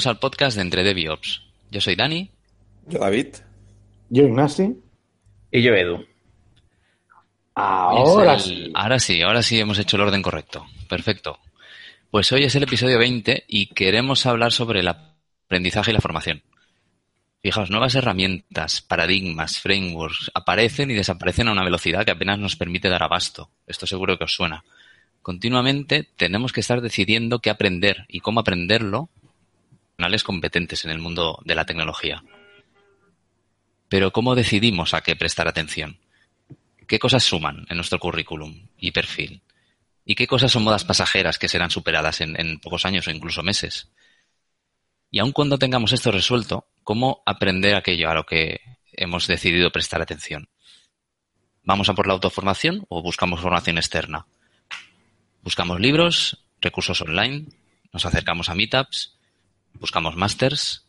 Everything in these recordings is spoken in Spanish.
Bienvenidos al podcast de Entre DevOps. Yo soy Dani. Yo David. Yo Ignasi. Y yo Edu. Ahora el- sí. Ahora sí, ahora sí hemos hecho el orden correcto. Perfecto. Pues hoy es el episodio 20 y queremos hablar sobre el aprendizaje y la formación. Fijaos, nuevas herramientas, paradigmas, frameworks aparecen y desaparecen a una velocidad que apenas nos permite dar abasto. Esto seguro que os suena. Continuamente tenemos que estar decidiendo qué aprender y cómo aprenderlo competentes en el mundo de la tecnología. Pero ¿cómo decidimos a qué prestar atención? ¿Qué cosas suman en nuestro currículum y perfil? ¿Y qué cosas son modas pasajeras que serán superadas en, pocos años o incluso meses? Y aun cuando tengamos esto resuelto, ¿cómo aprender aquello a lo que hemos decidido prestar atención? ¿Vamos a por la autoformación o buscamos formación externa? ¿Buscamos libros, recursos online? ¿Nos acercamos a meetups? ¿Buscamos másters?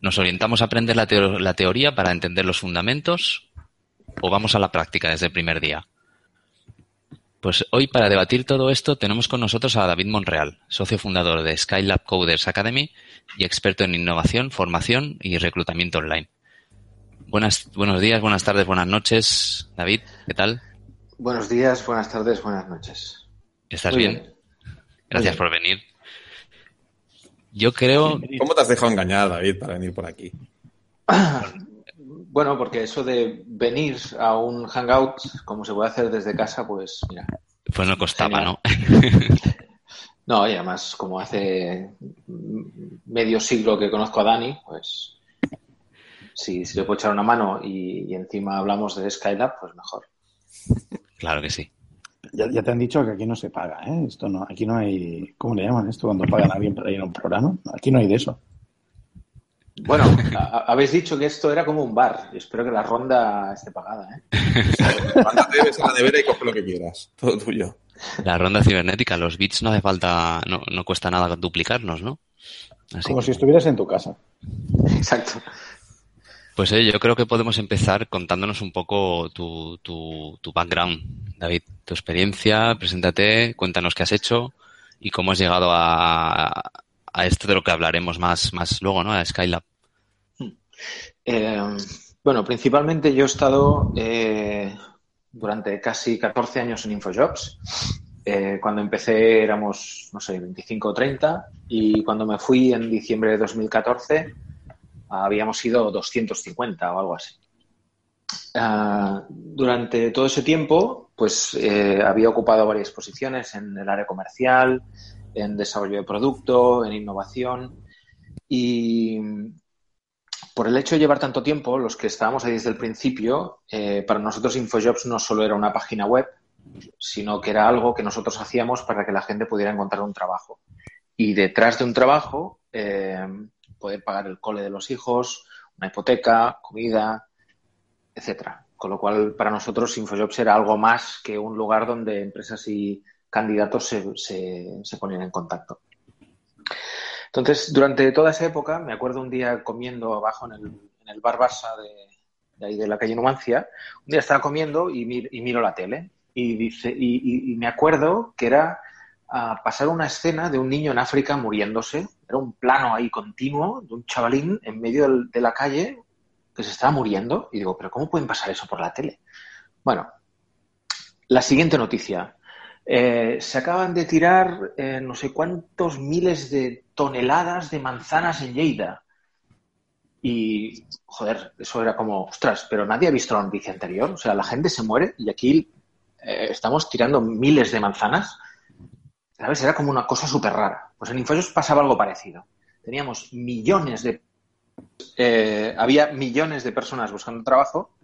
¿Nos orientamos a aprender la, teo- la teoría para entender los fundamentos? ¿O vamos a la práctica desde el primer día? Pues hoy para debatir todo esto tenemos con nosotros a David Monreal, socio fundador de Skylab Coders Academy y experto en innovación, formación y reclutamiento online. Buenas, buenos días, buenas tardes, buenas noches. David, ¿qué tal? Buenos días, buenas tardes, buenas noches. ¿Estás bien? Gracias por venir. Yo creo, ¿Cómo te has dejado engañar, David, para venir por aquí? Bueno, porque eso de venir a un hangout, como se puede hacer desde casa, pues mira. pues no costaba, Genial. ¿no? No, y además, como hace medio siglo que conozco a Dani, pues si, si le puedo echar una mano y, y encima hablamos de Skylab, pues mejor. Claro que sí. Ya, ya te han dicho que aquí no se paga, ¿eh? Esto no, aquí no hay, ¿cómo le llaman esto cuando pagan a alguien para ir a un programa? Aquí no hay de eso. Bueno, a- habéis dicho que esto era como un bar. y Espero que la ronda esté pagada, ¿eh? Mándate, a la nevera y coge lo que quieras. Todo tuyo. La ronda cibernética, los bits no hace falta, no, no cuesta nada duplicarnos, ¿no? Así Como que- si estuvieras en tu casa. Exacto. Pues eh, yo creo que podemos empezar contándonos un poco tu, tu, background, David, tu experiencia, preséntate, cuéntanos qué has hecho y cómo has llegado a, a esto de lo que hablaremos más, más luego, ¿no? A Skylab. Eh, bueno, principalmente yo he estado eh, durante casi 14 años en Infojobs. Eh, cuando empecé éramos, no sé, 25 o 30 y cuando me fui en diciembre de 2014 habíamos sido 250 o algo así. Ah, durante todo ese tiempo, pues eh, había ocupado varias posiciones en el área comercial, en desarrollo de producto, en innovación y por el hecho de llevar tanto tiempo, los que estábamos ahí desde el principio, eh, para nosotros Infojobs no solo era una página web, sino que era algo que nosotros hacíamos para que la gente pudiera encontrar un trabajo. Y detrás de un trabajo, eh, poder pagar el cole de los hijos, una hipoteca, comida, etcétera. Con lo cual, para nosotros Infojobs era algo más que un lugar donde empresas y candidatos se, se, ponían en contacto. Entonces, durante toda esa época, me acuerdo un día comiendo abajo en el, en el bar Barça de, de ahí de la calle Numancia, un día estaba comiendo y, mir- y miro la tele y, dice, y me acuerdo que era ah, pasar una escena de un niño en África muriéndose, un plano ahí continuo de un chavalín en medio de la calle que se estaba muriendo y digo, pero ¿cómo pueden pasar eso por la tele? Bueno, la siguiente noticia. Eh, se acaban de tirar eh, no sé cuántos miles de toneladas de manzanas en Lleida. Y, joder, eso era como, ostras, pero nadie ha visto la noticia anterior. O sea, la gente se muere y aquí eh, estamos tirando miles de manzanas. ¿Sabes? Era como una cosa súper rara. Pues en Infojobs pasaba algo parecido. Teníamos millones de... eh, había millones de personas buscando trabajo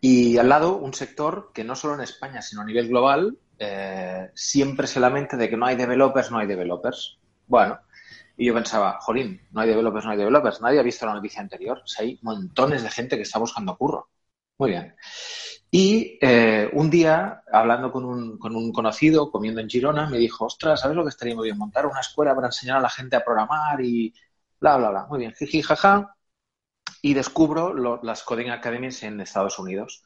y al lado un sector que no solo en España, sino a nivel global, eh, siempre se lamenta de que no hay developers, no hay developers. Bueno, y yo pensaba, jolín, no hay developers, no hay developers. Nadie ha visto la noticia anterior. O hay montones de gente que está buscando curro. Muy bien. Y eh, un día, hablando con un, con un conocido, comiendo en Girona, me dijo, ostras, ¿sabes lo que estaría muy bien? Montar una escuela para enseñar a la gente a programar y bla, bla, bla. Muy bien, jiji, jaja. Y descubro las Coding Academies en Estados Unidos.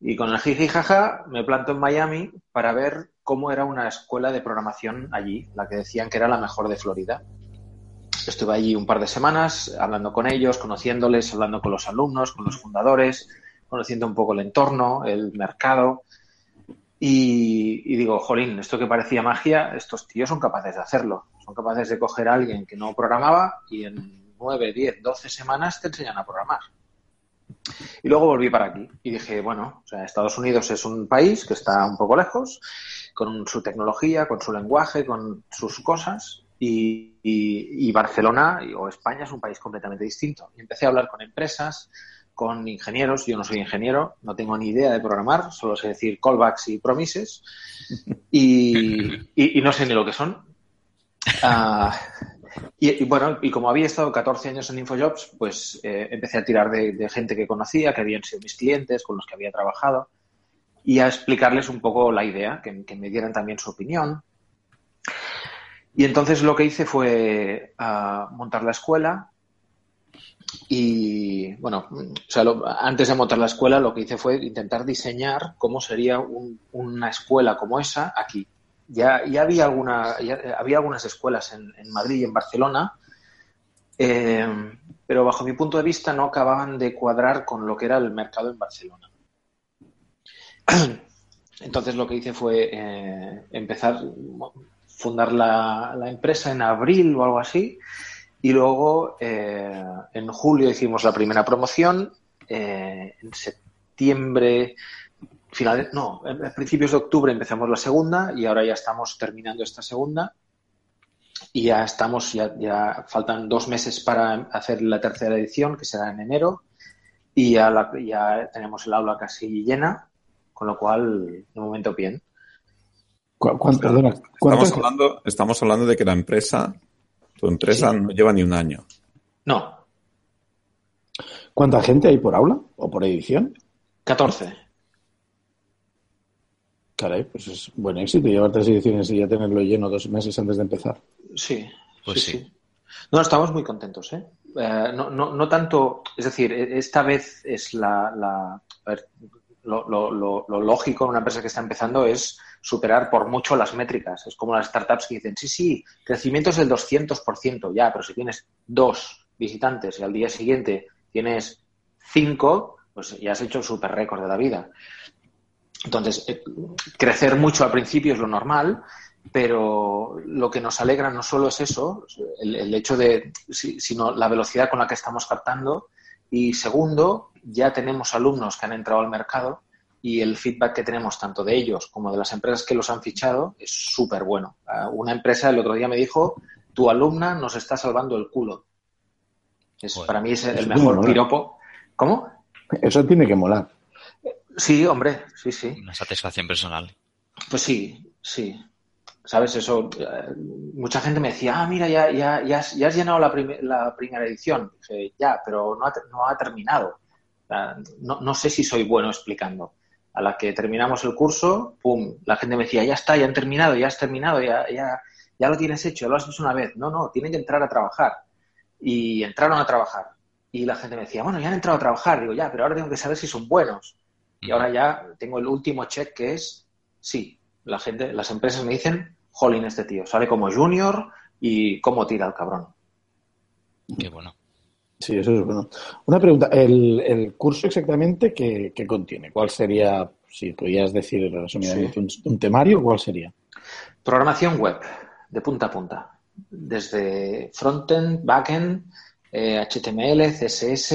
Y con el jiji, jaja, me planto en Miami para ver cómo era una escuela de programación allí, la que decían que era la mejor de Florida. Estuve allí un par de semanas hablando con ellos, conociéndoles, hablando con los alumnos, con los fundadores, conociendo un poco el entorno, el mercado. Y, digo, jolín, esto que parecía magia, estos tíos son capaces de hacerlo. Son capaces de coger a alguien que no programaba y en 9, 10, 12 semanas te enseñan a programar. Y luego volví para aquí y dije, bueno, o sea, Estados Unidos es un país que está un poco lejos, con su tecnología, con su lenguaje, con sus cosas, y Barcelona o España es un país completamente distinto. Y empecé a hablar con empresas, con ingenieros. Yo no soy ingeniero, no tengo ni idea de programar, solo sé decir callbacks y promises y, y, y no sé ni lo que son. Uh, y, bueno, y como había estado 14 años en InfoJobs, pues eh, empecé a tirar de, de, gente que conocía, que habían sido mis clientes, con los que había trabajado, y a explicarles un poco la idea, que, que me dieran también su opinión. Y entonces lo que hice fue uh, montar la escuela, y bueno, o sea, antes de montar la escuela, lo que hice fue intentar diseñar cómo sería un, una escuela como esa aquí. Ya, ya, había, alguna, ya había algunas escuelas en, Madrid y en Barcelona, eh, pero bajo mi punto de vista no acababan de cuadrar con lo que era el mercado en Barcelona. Entonces lo que hice fue eh, empezar, fundar la, la empresa en abril o algo así, y luego, eh, en julio hicimos la primera promoción, eh, en septiembre, finales, no, a principios de octubre empezamos la segunda y ahora ya estamos terminando esta segunda. Y ya estamos, ya, ya faltan dos meses para hacer la tercera edición, que será en enero, y ya, la, ya tenemos el aula casi llena, con lo cual, de momento, bien. ¿Cuánto, estamos, hablando, estamos hablando de que la empresa tu empresa sí. no lleva ni un año. No. ¿Cuánta gente hay por aula o por edición? 14. Caray, pues es buen éxito llevar tres ediciones y ya tenerlo lleno dos meses antes de empezar. Sí, pues sí. sí. No, estamos muy contentos, ¿eh? eh no, no, no, tanto, es decir, esta vez es la, la a ver, lo, lo, lo, lógico en una empresa que está empezando es superar por mucho las métricas. Es como las startups que dicen, sí, sí, crecimiento es del 200%, ya, pero si tienes dos visitantes y al día siguiente tienes cinco, pues ya has hecho el super récord de la vida. Entonces, eh, crecer mucho al principio es lo normal, pero lo que nos alegra no solo es eso, el, el hecho de, sino la velocidad con la que estamos captando. Y segundo, ya tenemos alumnos que han entrado al mercado y el feedback que tenemos tanto de ellos como de las empresas que los han fichado es súper bueno. Uh, una empresa el otro día me dijo, tu alumna nos está salvando el culo. Es, bueno, para mí es el mejor piropo. ¿Cómo? Eso tiene que molar. Sí, hombre, sí, sí. Una satisfacción personal. Pues sí, sí. ¿Sabes? Eso, uh, mucha gente me decía, ah, mira, ya, ya, ya, has, ya has llenado la, prim la, primera edición. Dije, ya, pero no ha, no ha terminado. No, no sé si soy bueno explicando a la que terminamos el curso, pum, la gente me decía, ya está, ya han terminado, ya has terminado, ya, ya, ya lo tienes hecho, lo has hecho una vez. No, no, tienen que entrar a trabajar. Y entraron a trabajar. Y la gente me decía, bueno, ya han entrado a trabajar. Digo, ya, pero ahora tengo que saber si son buenos. Y ahora ya tengo el último check que es, sí, la gente, las empresas me dicen, jolín, este tío, sale como junior y cómo tira el cabrón. Qué bueno. Sí, eso es bueno. Una pregunta, ¿el, el curso exactamente qué, qué, contiene? ¿Cuál sería, si podías decir resumidamente, sí. un, un, temario, cuál sería? Programación web, de punta a punta. Desde frontend, backend, eh, HTML, CSS,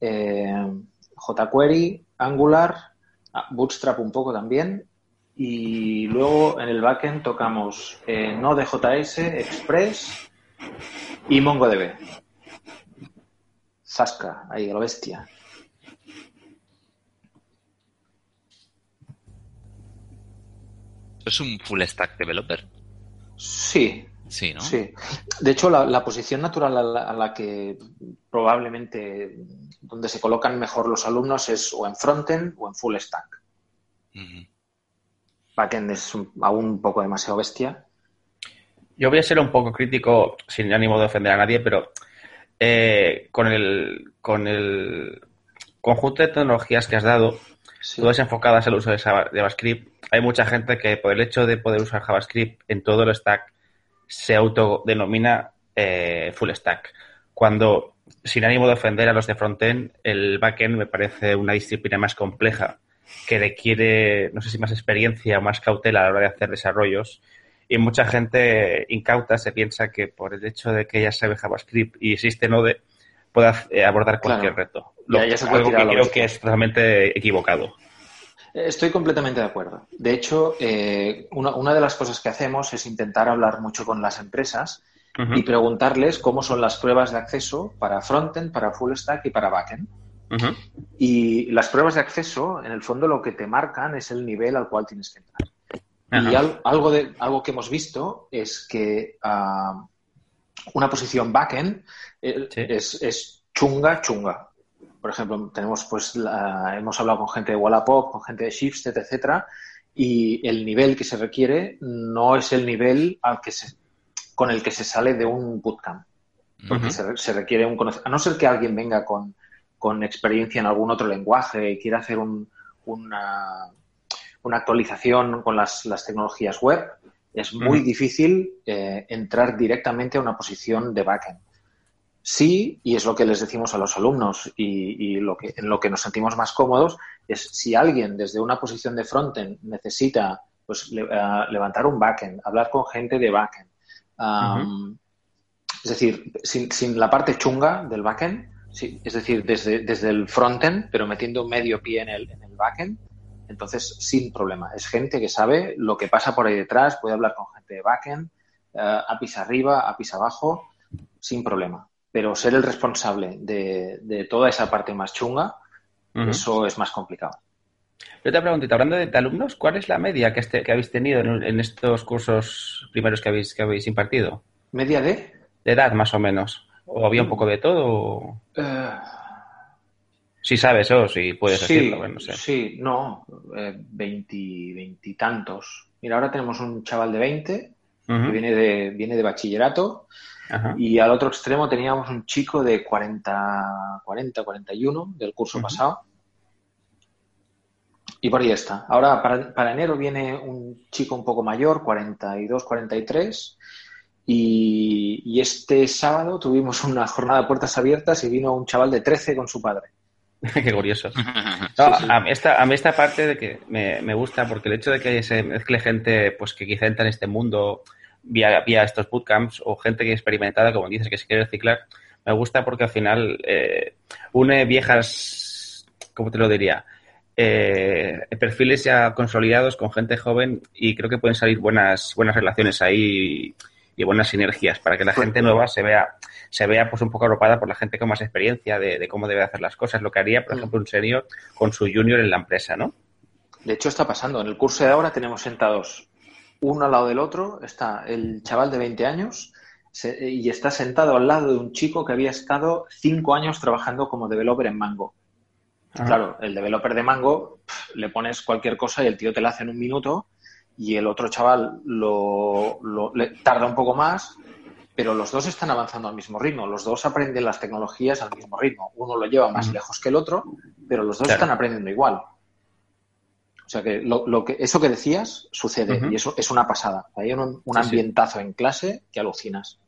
eh, jQuery, Angular, ah, Bootstrap un poco también. Y luego en el backend tocamos eh, Node.js, Express y MongoDB. Zasca, ahí, a la bestia. ¿Es un full stack developer? Sí. Sí, ¿no? Sí. De hecho, la, la posición natural a la, a la, que probablemente donde se colocan mejor los alumnos es o en frontend o en full stack. Uh -huh. Backend es un, aún un poco demasiado bestia. Yo voy a ser un poco crítico, sin ánimo de ofender a nadie, pero eh, con, el, con el conjunto de tecnologías que has dado, sí. todas enfocadas al uso de JavaScript, hay mucha gente que por el hecho de poder usar JavaScript en todo el stack se autodenomina eh, full stack. Cuando, sin ánimo de ofender a los de frontend, el backend me parece una disciplina más compleja que requiere, no sé si más experiencia o más cautela a la hora de hacer desarrollos. Y mucha gente incauta se piensa que por el hecho de que ya sabe JavaScript y existe Node, pueda eh, abordar cualquier reto. Lo, que creo que es realmente equivocado. Estoy completamente de acuerdo. De hecho, eh, una, de las cosas que hacemos es intentar hablar mucho con las empresas y preguntarles cómo son las pruebas de acceso para frontend, para full stack y para backend. Y las pruebas de acceso, en el fondo, lo que te marcan es el nivel al cual tienes que entrar. Y algo, de, algo que hemos visto es que ah, una posición backend eh, es, es chunga, chunga por ejemplo, tenemos pues hemos hablado con gente de Wallapop, con gente de Shifted, etcétera, y el nivel que se requiere no es el nivel al que se, con el que se sale de un bootcamp. Porque se, requiere un conocimiento. A no ser que alguien venga con, experiencia en algún otro lenguaje y quiera hacer una, una, actualización con las, tecnologías web, es muy difícil eh, entrar directamente a una posición de backend. Sí, y es lo que les decimos a los alumnos y, lo que, en lo que nos sentimos más cómodos, es si alguien desde una posición de frontend necesita pues, eh, levantar un backend, hablar con gente de backend. Es decir, sin, la parte chunga del backend, sí, es decir, desde, desde el frontend, pero metiendo medio pie en el, en el backend, entonces sin problema. Es gente que sabe lo que pasa por ahí detrás, puede hablar con gente de backend, uh, APIs arriba, APIs abajo, sin problema pero ser el responsable de, toda esa parte más chunga, eso es más complicado. Yo te pregunto, hablando de, alumnos, ¿cuál es la media que, este, que habéis tenido en, estos cursos primeros que habéis, que habéis impartido? ¿Media de? De edad, más o menos. ¿O había un poco de todo? Eh. Si sabes o si puedes decirlo, no sé. Sí, no, eh, veintitantos. Mira, ahora tenemos un chaval de 20 que viene de, viene de bachillerato y al otro extremo teníamos un chico de 40, 40 41 del curso pasado. Y por ahí está. Ahora, para, enero viene un chico un poco mayor, 42, 43. Y, y este sábado tuvimos una jornada de puertas abiertas y vino un chaval de 13 con su padre. Qué curioso. A, mí esta, a, mí esta, parte de que me, me, gusta porque el hecho de que se mezcle gente pues que quizá entra en este mundo vía, vía estos bootcamps o gente que experimentada, como dices, que se quiere reciclar, me gusta porque al final eh, une viejas, ¿cómo te lo diría? Eh, perfiles ya consolidados con gente joven y creo que pueden salir buenas, buenas relaciones ahí y, buenas sinergias para que la gente nueva se vea se vea pues un poco arropada por la gente con más experiencia de, cómo debe hacer las cosas, lo que haría, por mm. ejemplo, un senior con su junior en la empresa, ¿no? De hecho, está pasando. En el curso de ahora tenemos sentados uno al lado del otro está el chaval de 20 años y está sentado al lado de un chico que había estado cinco años trabajando como developer en Mango. Ah. Claro, el developer de Mango le pones cualquier cosa y el tío te la hace en un minuto y el otro chaval lo, tarda un poco más, pero los dos están avanzando al mismo ritmo. Los dos aprenden las tecnologías al mismo ritmo. Uno lo lleva más lejos que el otro, pero los dos están aprendiendo igual. O sea que, lo, que eso que decías sucede y eso es una pasada. Hay un, ambientazo en clase que alucinas.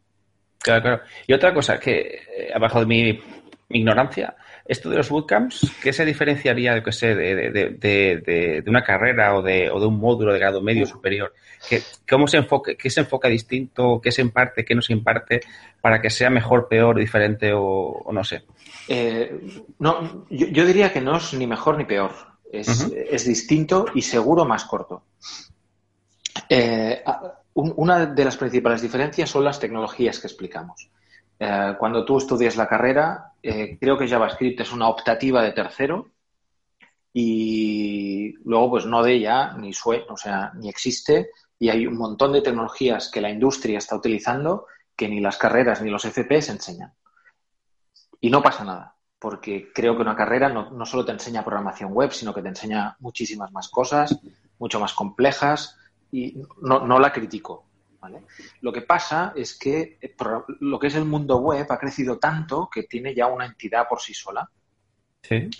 Claro, claro. Y otra cosa que, eh, abajo de mi, ignorancia, esto de los bootcamps, ¿qué se diferenciaría, de, sé, de, una carrera o de, o de un módulo de grado medio superior? ¿Qué, ¿Cómo se enfoca, qué se enfoca distinto, qué se imparte, qué no se imparte para que sea mejor, peor, diferente o, no sé? Eh, no, yo, diría que no es ni mejor ni peor. Es, distinto y seguro más corto. Eh, una de las principales diferencias son las tecnologías que explicamos. Eh, cuando tú estudias la carrera, eh, creo que JavaScript es una optativa de tercero y luego pues no de ya ni sue, o sea, ni existe y hay un montón de tecnologías que la industria está utilizando que ni las carreras ni los FPs enseñan. Y no pasa nada porque creo que una carrera no, solo te enseña programación web, sino que te enseña muchísimas más cosas, mucho más complejas, y no, la critico. Lo que pasa es que eh, lo que es el mundo web ha crecido tanto que tiene ya una entidad por sí sola. Sí.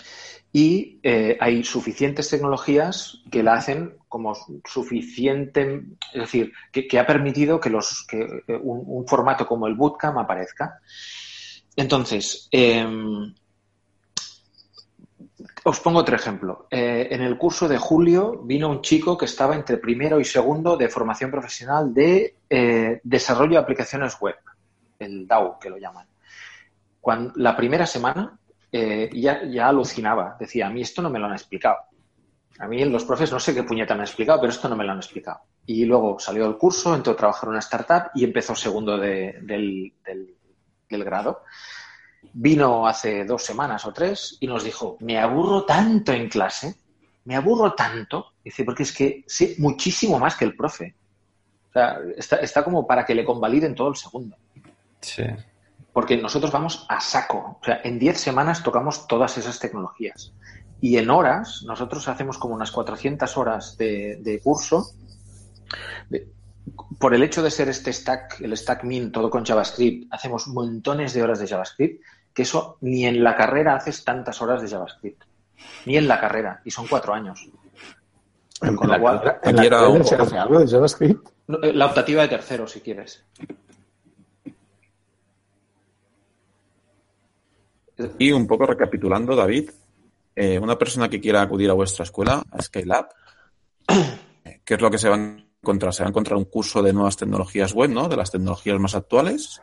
Y eh, hay suficientes tecnologías que la hacen como suficiente, es decir, que, ha permitido que, los, que eh, un, formato como el Bootcamp aparezca. Entonces, em, os pongo otro ejemplo. Eh, en el curso de julio vino un chico que estaba entre primero y segundo de formación profesional de desarrollo de aplicaciones web, el DAO que lo llaman. Cuando, la primera semana eh, ya, ya alucinaba. Decía, a mí esto no me lo han explicado. A mí los profes no sé qué puñeta me han explicado, pero esto no me lo han explicado. Y luego salió del curso, entró a trabajar en una startup y empezó segundo del, del, grado. Vino hace dos semanas o tres y nos dijo, me aburro tanto en clase, me aburro tanto, dice, porque es que sé muchísimo más que el profe. O sea, está, está como para que le convaliden todo el segundo. Sí porque nosotros vamos a saco. O sea, en 10 semanas tocamos todas esas tecnologías. Y en horas, nosotros hacemos como unas 400 horas de, curso. Por el hecho de ser este stack, el stack min, todo con JavaScript, hacemos montones de horas de JavaScript, que eso ni en la carrera haces tantas horas de JavaScript. Ni en la carrera, y son cuatro años. Con lo cual, algo de JavaScript? La optativa de tercero, si quieres. Y un poco recapitulando, David, eh, una persona que quiera acudir a vuestra escuela, a Scale ¿qué es lo que se va a encontrar? Se va a encontrar un curso de nuevas tecnologías web, ¿no? De las tecnologías más actuales,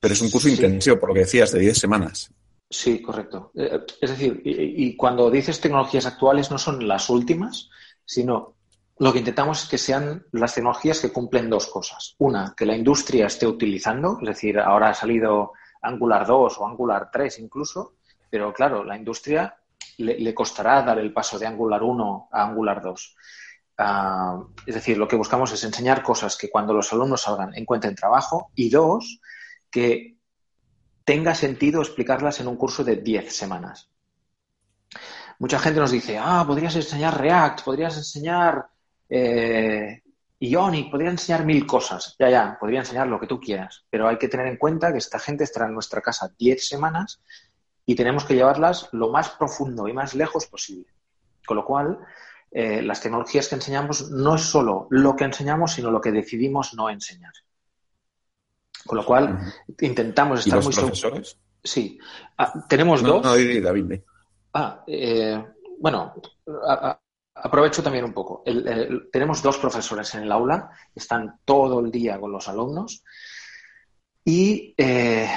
pero es un curso intensivo, por lo que decías, de 10 semanas. Sí, correcto. Eh, es decir, y, cuando dices tecnologías actuales no son las últimas, sino lo que intentamos es que sean las tecnologías que cumplen dos cosas. Una, que la industria esté utilizando, es decir, ahora ha salido Angular 2 o Angular 3 incluso, pero claro, la industria le, costará dar el paso de Angular 1 a Angular 2. Ah, es decir, lo que buscamos es enseñar cosas que cuando los alumnos salgan encuentren trabajo y dos, que tenga sentido explicarlas en un curso de 10 semanas. Mucha gente nos dice, ah, podrías enseñar React, podrías enseñar eh, Ionic, podría enseñar mil cosas. Ya, ya, podría enseñar lo que tú quieras. Pero hay que tener en cuenta que esta gente estará en nuestra casa 10 semanas y tenemos que llevarlas lo más profundo y más lejos posible. Con lo cual, eh, las tecnologías que enseñamos no es solo lo que enseñamos, sino lo que decidimos no enseñar. Con lo cual, intentamos estar ¿Y los profesores? Sí. Ah, tenemos dos. No, David. Ah, eh, bueno, Aprovecho también un poco. tenemos dos profesores en el aula, están todo el día con los alumnos y eh,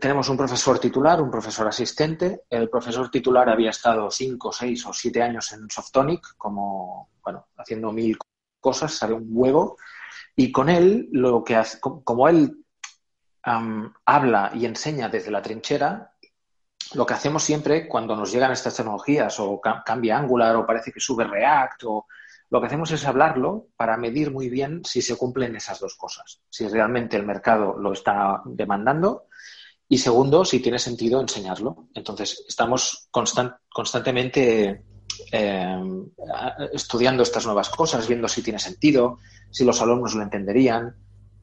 tenemos un profesor titular, un profesor asistente. El profesor titular había estado cinco, seis o siete años en Softonic, como, bueno, haciendo mil cosas, sabe un huevo. Y con él, lo que hace, como él habla y enseña desde la trinchera, lo que hacemos siempre cuando nos llegan estas tecnologías o cambia Angular o parece que sube React o lo que hacemos es hablarlo para medir muy bien si se cumplen esas dos cosas, si realmente el mercado lo está demandando y segundo, si tiene sentido enseñarlo. Entonces, estamos constantemente eh, estudiando estas nuevas cosas, viendo si tiene sentido, si los alumnos lo entenderían,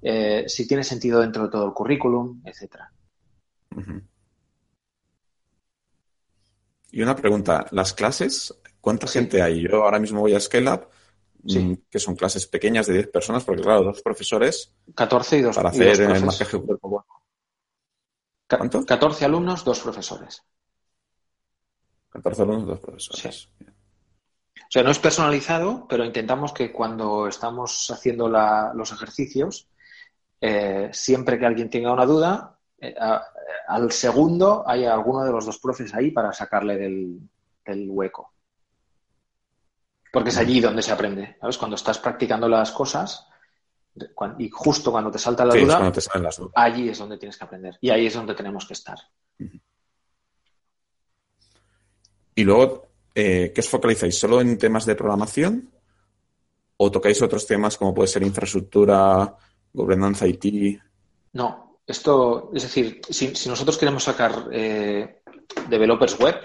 eh, si tiene sentido dentro de todo el currículum, etcétera. Y una pregunta, ¿las clases? ¿Cuánta gente hay? Yo ahora mismo voy a Scale mm, que son clases pequeñas de 10 personas, porque claro, dos profesores. 14 y dos Para hacer el marcaje cuerpo bueno. ¿Cuánto? 14 alumnos, dos profesores. 14 alumnos, dos profesores. O sea, no es personalizado, pero intentamos que cuando estamos haciendo los ejercicios, eh, siempre que alguien tenga una duda, eh, al segundo hay alguno de los dos profes ahí para sacarle del, hueco. Porque es allí donde se aprende, ¿sabes? Cuando estás practicando las cosas y justo cuando te salta la duda, allí es donde tienes que aprender y ahí es donde tenemos que estar. Y luego, eh, ¿qué os focalizáis? ¿Solo en temas de programación? ¿O tocáis otros temas como puede ser infraestructura, gobernanza IT? No, esto, es decir, si, nosotros queremos sacar eh, developers web,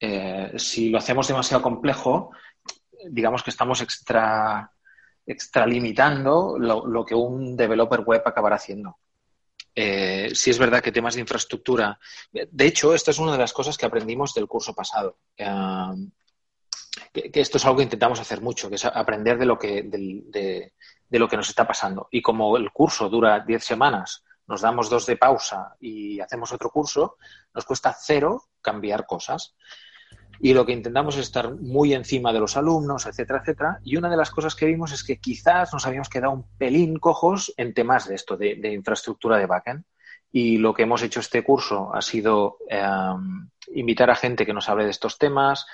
eh, si lo hacemos demasiado complejo, digamos que estamos extra, extralimitando lo, lo que un developer web acabará haciendo. eh, sí es verdad que temas de infraestructura. De hecho, esto es una de las cosas que aprendimos del curso pasado. Eh, que, esto es algo que intentamos hacer mucho, que es aprender de lo que, de, lo que nos está pasando. Y como el curso dura 10 semanas, nos damos dos de pausa y hacemos otro curso, nos cuesta cero cambiar cosas. Y lo que intentamos es estar muy encima de los alumnos, etcétera, etcétera. Y una de las cosas que vimos es que quizás nos habíamos quedado un pelín cojos en temas de esto, de, infraestructura de backend. Y lo que hemos hecho este curso ha sido em, invitar a gente que nos hable de estos temas,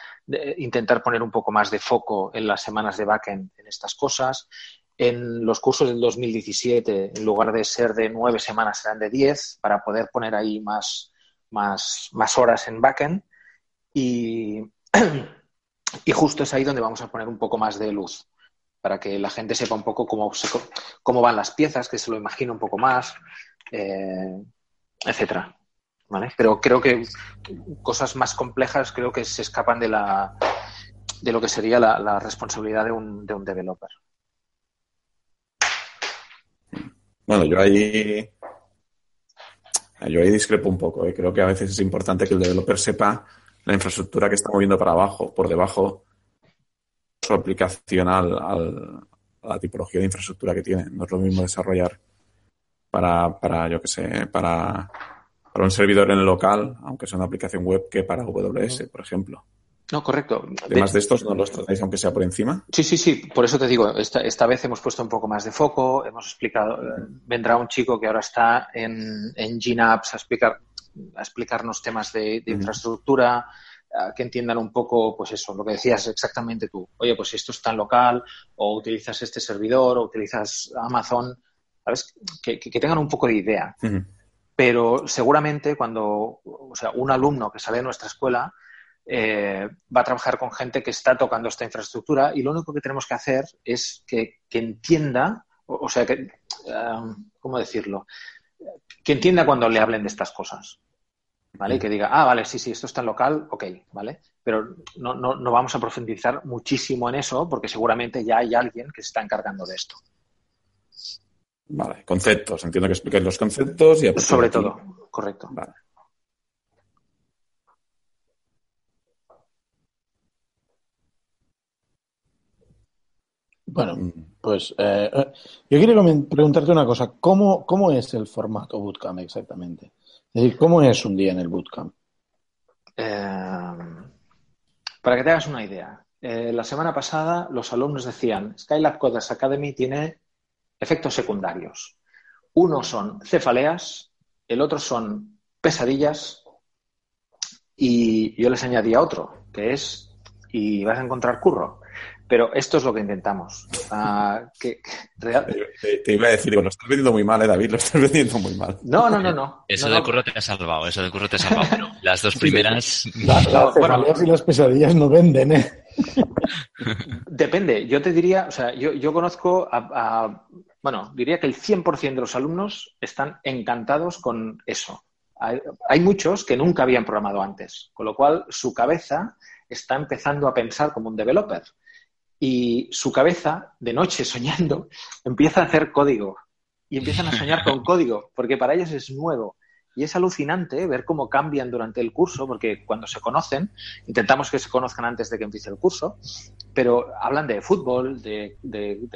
intentar poner un poco más de foco en las semanas de backend en estas cosas. En los cursos del 2017, en lugar de ser de nueve semanas, serán de diez, para poder poner ahí más, más, más horas en backend. Y, justo es ahí donde vamos a poner un poco más de luz, para que la gente sepa un poco cómo, cómo van las piezas, que se lo imagine un poco más, eh, etcétera. ¿Vale? Pero creo que cosas más complejas creo que se escapan de la de lo que sería la, responsabilidad de un, de un developer. Bueno, yo ahí yo ahí discrepo un poco. ¿eh? Creo que a veces es importante que el developer sepa la infraestructura que está moviendo para abajo, por debajo, su aplicación al, a la tipología de infraestructura que tiene. No es lo mismo desarrollar para, para yo qué sé, para, para un servidor en el local, aunque sea una aplicación web, que para AWS, por ejemplo. No, correcto. Además de, estos no los tratáis aunque sea por encima. Sí, sí, sí. Por eso te digo, esta, esta vez hemos puesto un poco más de foco, hemos explicado, eh, vendrá un chico que ahora está en, en GNAPS a explicar a explicarnos temas de, infraestructura, que entiendan un poco, pues eso, lo que decías exactamente tú. Oye, pues esto es tan local, o utilizas este servidor, o utilizas Amazon, ¿sabes? Que, tengan un poco de idea. Pero seguramente cuando, o sea, un alumno que sale de nuestra escuela eh, va a trabajar con gente que está tocando esta infraestructura y lo único que tenemos que hacer es que, entienda, o, sea, que, eh, ¿cómo decirlo? Que entienda cuando le hablen de estas cosas. ¿Vale? Y que diga, ah, vale, sí, sí, esto está en local, ok, ¿vale? Pero no, no, no vamos a profundizar muchísimo en eso porque seguramente ya hay alguien que se está encargando de esto. Vale, conceptos. Entiendo que expliques los conceptos y Sobre todo, correcto. Vale. Bueno, mm. pues eh, eh, yo quiero preguntarte una cosa. ¿Cómo, ¿Cómo es el formato bootcamp exactamente? Es decir, ¿cómo es un día en el bootcamp? Eh, para que te hagas una idea, la semana pasada los alumnos decían, Skylab Coders Academy tiene efectos secundarios. Uno son cefaleas, el otro son pesadillas y yo les añadía otro, que es, y vas a encontrar curro. Pero esto es lo que intentamos. Ah, que, te, iba a decir, digo, lo estás vendiendo muy mal, ¿eh, David? Lo estás vendiendo muy mal. No, no, no, no. Eso de curro te ha salvado, eso de curro te ha salvado. las dos primeras... Las, y las pesadillas no venden, ¿eh? Depende. Yo te diría, o sea, yo, yo conozco a, Bueno, diría que el 100% de los alumnos están encantados con eso. Hay, hay muchos que nunca habían programado antes, con lo cual su cabeza está empezando a pensar como un developer y su cabeza, de noche soñando, empieza a hacer código y empiezan a soñar con código, porque para ellos es nuevo. Y es alucinante ver cómo cambian durante el curso, porque cuando se conocen, intentamos que se conozcan antes de que empiece el curso, pero hablan de fútbol, de,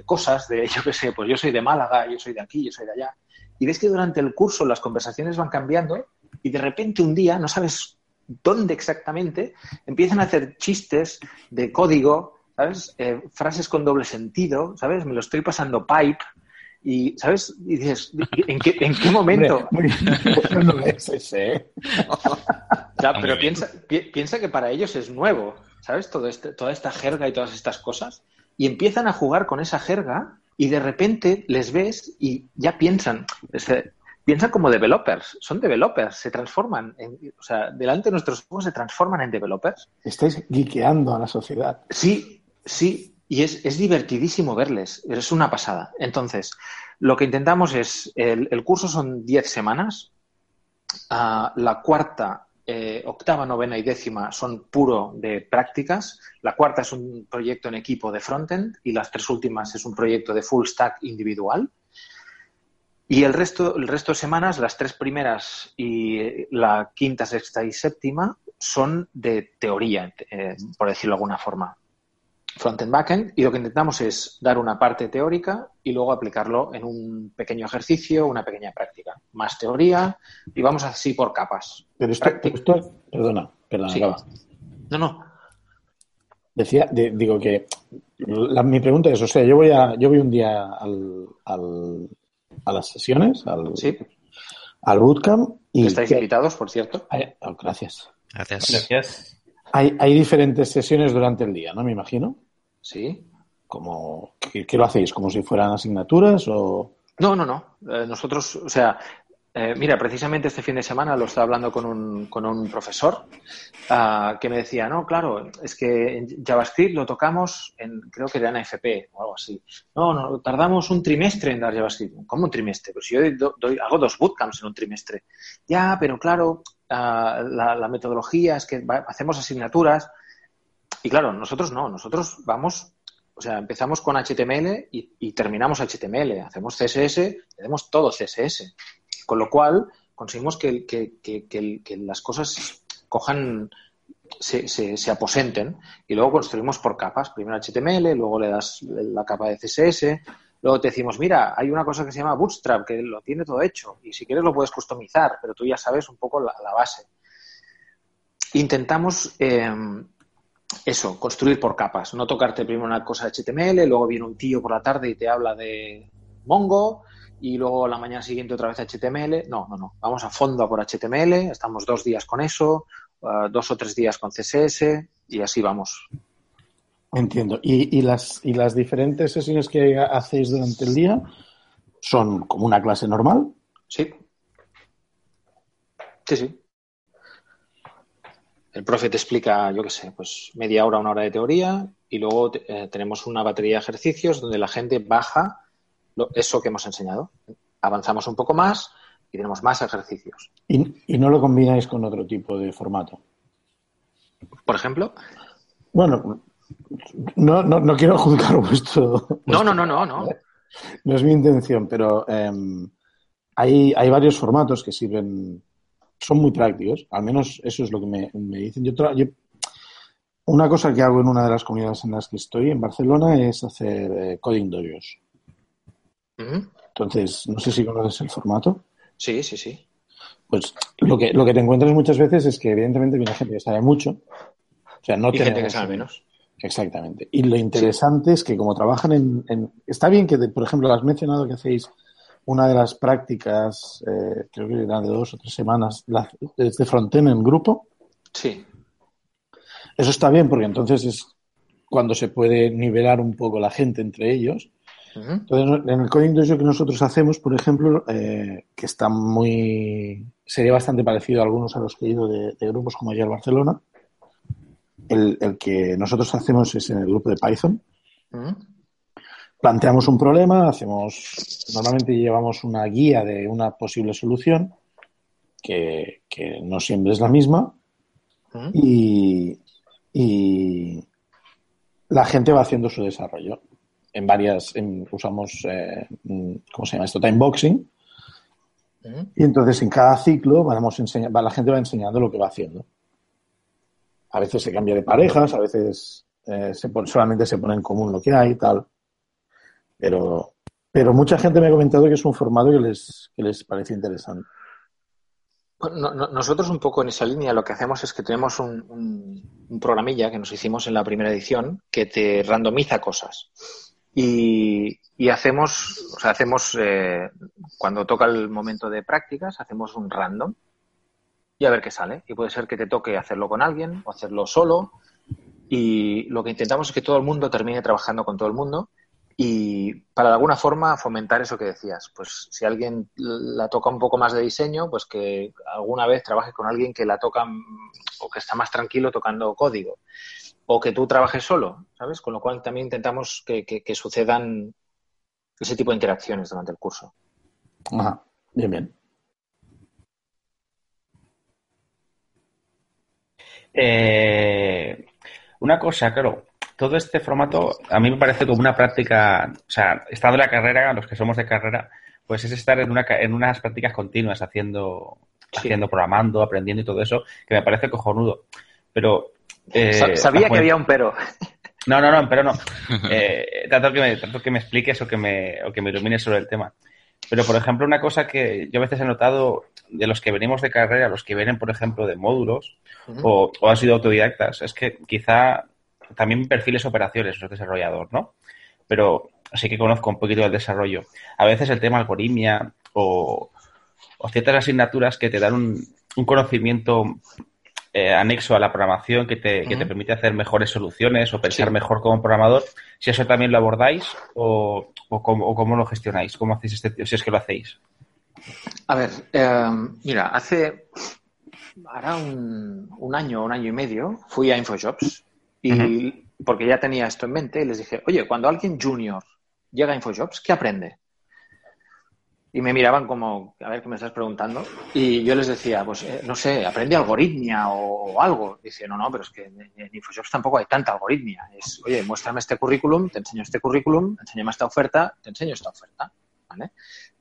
cosas, de yo qué sé, pues yo soy de Málaga, yo soy de aquí, yo soy de allá. Y ves que durante el curso las conversaciones van cambiando y de repente un día, no sabes dónde exactamente, empiezan a hacer chistes de código ¿sabes? Eh, frases con doble sentido, ¿sabes? Me lo estoy pasando pipe y, ¿sabes? Y dices, ¿en qué, en qué momento? no es ese. pero piensa, piensa que para ellos es nuevo, ¿sabes? Todo este, toda esta jerga y todas estas cosas. Y empiezan a jugar con esa jerga y de repente les ves y ya piensan, piensan como developers, son developers, se transforman, en, o sea, delante de nuestros ojos se transforman en developers. Estáis guiqueando a la sociedad. Sí, Sí, y es, divertidísimo verles, es una pasada. Entonces, lo que intentamos es, el, curso son 10 semanas, ah, la cuarta, eh, octava, novena y décima son puro de prácticas, la cuarta es un proyecto en equipo de frontend y las tres últimas es un proyecto de full stack individual. Y el resto, el resto de semanas, las tres primeras y la quinta, sexta y séptima, son de teoría, eh, por decirlo de alguna forma. Front-end, backend, y lo que intentamos es dar una parte teórica y luego aplicarlo en un pequeño ejercicio, una pequeña práctica. Más teoría y vamos así por capas. Pero esto, esto perdona, perdona, Sí. acaba. No, no, Decía, de- digo que la- mi pregunta es, o sea, yo voy a, yo voy un día al, al- a las sesiones, al, sí. al bootcamp y Estáis ¿qué- invitados, por cierto. oh, gracias. Gracias. Gracias. Hay, hay diferentes sesiones durante el día, ¿no? Me imagino. Sí. Como, ¿qué, qué lo hacéis? ¿Como si fueran asignaturas o...? No, no, no. Eh, nosotros, o sea, eh, mira, precisamente este fin de semana lo estaba hablando con un, con un profesor ah, que me decía, no, claro, es que en JavaScript lo tocamos en, creo que era en AFP o algo así. No, no, tardamos un trimestre en dar JavaScript. ¿Cómo un trimestre? Pues yo do- doy- hago dos bootcamps en un trimestre. Ya, pero claro, la, la metodología es que hacemos asignaturas y claro, nosotros no, nosotros vamos, o sea, empezamos con HTML y, terminamos HTML, hacemos CSS, hacemos todo CSS. Con lo cual, conseguimos que, que- que- que las cosas cojan, se, se- se aposenten y luego construimos por capas. Primero HTML, luego le das la capa de CSS, luego te decimos, mira, hay una cosa que se llama Bootstrap, que lo tiene todo hecho y si quieres lo puedes customizar, pero tú ya sabes un poco la, base. Intentamos eh, eso, construir por capas, no tocarte primero una cosa de HTML, luego viene un tío por la tarde y te habla de Mongo y luego la mañana siguiente otra vez HTML. No, no, no. Vamos a fondo a por HTML, estamos dos días con eso, uh, dos o tres días con CSS y así vamos. Entiendo. ¿Y, y las, y las diferentes sesiones que hacéis durante el día son como una clase normal? Sí. Sí, sí. El profe te explica, yo qué sé, pues media hora, una hora de teoría y luego eh, tenemos una batería de ejercicios donde la gente baja lo, eso que hemos enseñado. Avanzamos un poco más y tenemos más ejercicios. ¿Y, y no lo combináis con otro tipo de formato? Por ejemplo. Bueno, no, no, no quiero juzgar vuestro, No, no, no, no, no. No es mi intención, pero eh, hay, hay varios formatos que sirven, son muy prácticos, al menos eso es lo que me, me dicen. Yo, yo- una cosa que hago en una de las comunidades en las que estoy, en Barcelona, es hacer eh, coding dojos. Ujú. Entonces, no sé si conoces el formato. Sí, sí, sí. Pues lo que, lo que te encuentras muchas veces es que evidentemente viene gente que sabe mucho. O sea, no Y gente que sabe menos. Exactamente. Y lo interesante es que como trabajan en, en- Está bien que, por ejemplo, has mencionado que hacéis una de las prácticas, eh, creo que eran de dos o tres semanas, la, de frontend en grupo. Sí. Eso está bien porque entonces es cuando se puede nivelar un poco la gente entre ellos. Entonces, en el coding dojo que nosotros hacemos, por ejemplo, eh, que está muy... sería bastante parecido a algunos a los que he ido de, de grupos como ayer Barcelona, el, el que nosotros hacemos es en el grupo de Python. Ujú. planteamos un problema, hacemos, normalmente llevamos una guía de una posible solución, que, que no siempre es la misma, Ujú. y, y la gente va haciendo su desarrollo. En varias, en- usamos, eh, mm, ¿cómo se llama esto? Timeboxing. Ujú. Y entonces en cada ciclo vamos la gente va enseñando lo que va haciendo. A veces se cambia de parejas, a veces eh, solamente se pone en común lo que hay y tal. Pero, pero mucha gente me ha comentado que es un formato que les, parece interesante. Nosotros un poco en esa línea lo que hacemos es que tenemos un, programilla que nos hicimos en la primera edición que te randomiza cosas. Y, y hacemos, o sea, hacemos, eh, cuando toca el momento de prácticas, hacemos un random a ver qué sale. Y puede ser que te toque hacerlo con alguien o hacerlo solo. Y lo que intentamos es que todo el mundo termine trabajando con todo el mundo y para de alguna forma fomentar eso que decías. Pues si alguien la toca un poco más de diseño, pues que alguna vez trabaje con alguien que la toca o que está más tranquilo tocando código. O que tú trabajes solo, ¿sabes? Con lo cual también intentamos que, que- que sucedan ese tipo de interacciones durante el curso. Ajá, bien, bien. Eh, una cosa, claro, todo este formato a mí me parece como una práctica, o sea, estando en la carrera, los que somos de carrera, pues es estar en, una, en unas prácticas continuas haciendo, haciendo, programando, aprendiendo y todo eso, que me parece cojonudo. Pero... Eh, Sabía que había un pero. No, no, no, pero no. Eh, tanto, que me, tanto que me expliques o que me, o que me ilumines sobre el tema. Pero, por ejemplo, una cosa que yo a veces he notado de los que venimos de carrera, los que vienen, por ejemplo, de módulos o, o, han sido autodidactas, es que quizá también perfiles operaciones, los desarrollador, ¿no? Pero sí que conozco un poquito del desarrollo. A veces el tema algoritmia o, ciertas asignaturas que te dan un, conocimiento eh, anexo a la programación que te, que te, permite hacer mejores soluciones o pensar mejor como programador, si eso también lo abordáis o, o, cómo, lo gestionáis, cómo hacéis este, si es que lo hacéis. A ver, eh, mira, hace ahora un, un, año, un año y medio, fui a InfoJobs y porque ya tenía esto en mente y les dije, oye, cuando alguien junior llega a InfoJobs, ¿qué aprende? Y me miraban como, a ver, ¿qué me estás preguntando? Y yo les decía, pues, eh, no sé, aprende algoritmia o, algo. Dice, no, no, pero es que en InfoJobs tampoco hay tanta algoritmia. Es, oye, muéstrame este currículum, te enseño este currículum, enséñame esta oferta, te enseño esta oferta. ¿Vale?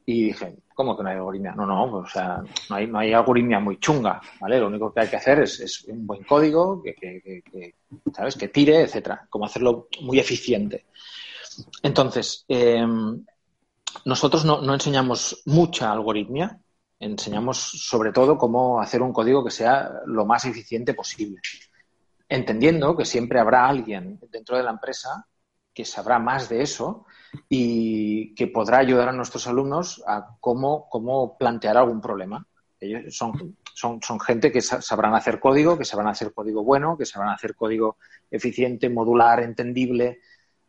Y dije, ¿cómo que no hay algoritmia? No, no, o sea, no hay, no hay algoritmia muy chunga, ¿vale? Lo único que hay que hacer es, es un buen código que, que, que, ¿sabes? Que tire, etcétera. Cómo hacerlo muy eficiente. Entonces, eh, nosotros no, enseñamos mucha algoritmia, enseñamos sobre todo cómo hacer un código que sea lo más eficiente posible, entendiendo que siempre habrá alguien dentro de la empresa que sabrá más de eso y que podrá ayudar a nuestros alumnos a cómo, cómo plantear algún problema. Ellos son, son, son gente que sabrán hacer código, que sabrán hacer código bueno, que sabrán hacer código eficiente, modular, entendible,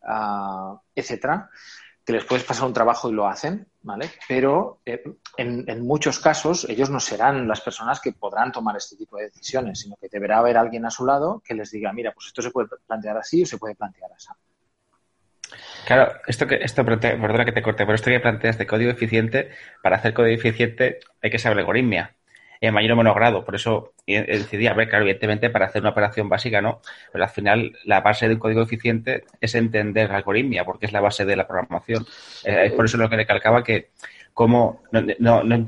uh, etcétera, que les puedes pasar un trabajo y lo hacen, ¿vale? Pero eh, en, en, muchos casos ellos no serán las personas que podrán tomar este tipo de decisiones, sino que deberá haber alguien a su lado que les diga, mira, pues esto se puede plantear así o se puede plantear así. Claro, esto que, esto, perdona que te corte, pero esto que planteas de código eficiente, para hacer código eficiente hay que saber algoritmia en mayor o menor grado. Por eso decidí, a ver, claro, evidentemente para hacer una operación básica no, pero al final la base de un código eficiente es entender la algoritmia, porque es la base de la programación. Eh, es por eso lo que le calcaba que como no, no, no,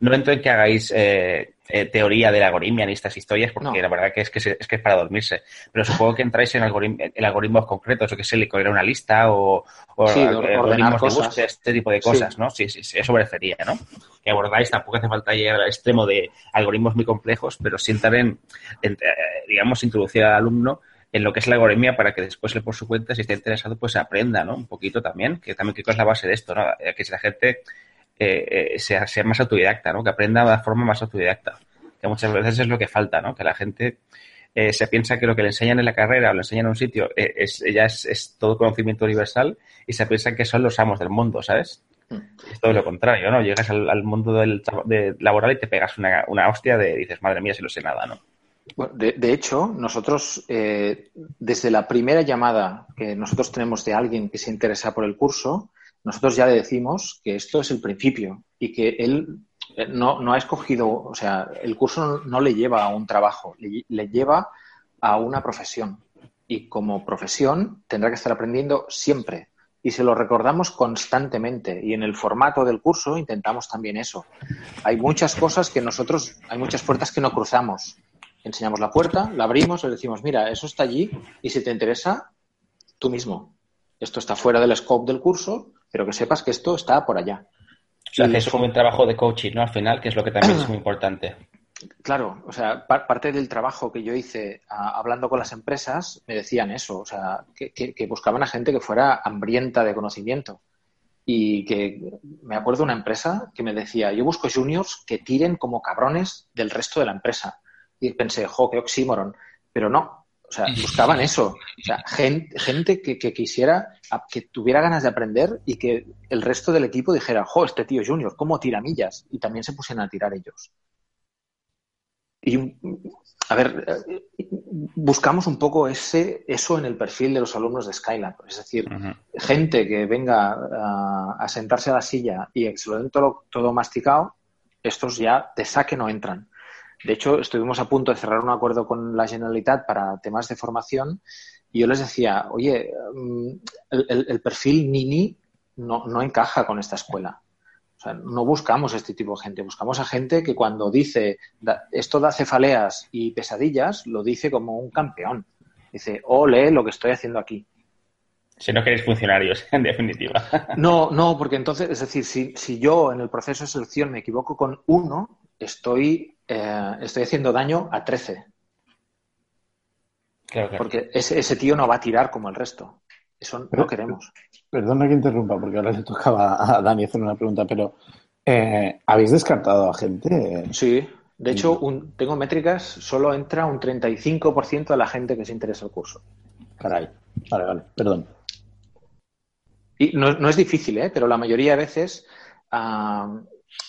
no, entro en que hagáis eh, eh, teoría de la algoritmia ni estas historias, porque la verdad que es que, es que es para dormirse. Pero supongo que entráis en, algoritm en algoritmos concretos, o que se le era una lista o, o sí, algoritmos de búsqueda, este tipo de cosas, sí. ¿no? Sí, sí, sí, eso merecería, ¿no? Que abordáis, tampoco hace falta llegar al extremo de algoritmos muy complejos, pero sí entrar en, en eh, digamos, introducir al alumno en lo que es la algoritmia para que después él por su cuenta, si está interesado, pues aprenda, ¿no? Un poquito también, que también que es la base de esto, ¿no? Que si la gente eh, eh, sea, sea, más autodidacta, ¿no? Que aprenda de forma más autodidacta. Que muchas veces es lo que falta, ¿no? Que la gente eh, se piensa que lo que le enseñan en la carrera o le enseñan en un sitio eh, es, ya es, es, todo conocimiento universal y se piensa que son los amos del mundo, ¿sabes? Mm. Es todo lo contrario, ¿no? Llegas al, al mundo del de laboral y te pegas una, una, hostia de dices, madre mía, si lo sé nada, ¿no? Bueno, de, de, hecho, nosotros, eh, desde la primera llamada que nosotros tenemos de alguien que se interesa por el curso, nosotros ya le decimos que esto es el principio y que él eh, no, ha escogido, o sea, el curso no, no le lleva a un trabajo, le, le, lleva a una profesión. Y como profesión tendrá que estar aprendiendo siempre. Y se lo recordamos constantemente. Y en el formato del curso intentamos también eso. Hay muchas cosas que nosotros, hay muchas puertas que no cruzamos. Enseñamos la puerta, la abrimos, le decimos, mira, eso está allí y si te interesa, tú mismo. Esto está fuera del scope del curso, pero que sepas que esto está por allá. O sea, haces como un trabajo de coaching, ¿no? Al final, que es lo que también es muy importante. Claro, o sea, par parte del trabajo que yo hice a, hablando con las empresas me decían eso, o sea, que, que, que, buscaban a gente que fuera hambrienta de conocimiento. Y que me acuerdo de una empresa que me decía, yo busco juniors que tiren como cabrones del resto de la empresa. Y pensé, jo, qué oxímoron. Pero no, o sea, buscaban eso. O sea, gente, gente que, que, quisiera, que tuviera ganas de aprender y que el resto del equipo dijera, jo, este tío Junior, ¿cómo tira millas? Y también se pusieran a tirar ellos. Y, a ver, buscamos un poco ese, eso en el perfil de los alumnos de Skylab. Es decir, uh -huh. gente que venga a, a, sentarse a la silla y que se lo den todo, todo masticado, estos ya de saque no entran. De hecho, estuvimos a punto de cerrar un acuerdo con la Generalitat para temas de formación y yo les decía, oye, mm, el, el, el perfil Nini no, no, encaja con esta escuela. O sea, no buscamos este tipo de gente, buscamos a gente que cuando dice esto da cefaleas y pesadillas, lo dice como un campeón. Dice, ole lo que estoy haciendo aquí. Si no queréis funcionarios, en definitiva. No, no, porque entonces, es decir, si, si yo en el proceso de selección me equivoco con uno, estoy, eh, estoy haciendo daño a 13. Porque ese, ese, tío no va a tirar como el resto. Eso no queremos. Perdona que interrumpa, porque ahora le tocaba a Dani hacer una pregunta, pero eh, ¿habéis descartado a gente? Sí, de hecho, tengo métricas, solo entra un 35% de la gente que se interesa el curso. Caray, vale, vale, perdón. Y no, es difícil, ¿eh? pero la mayoría de veces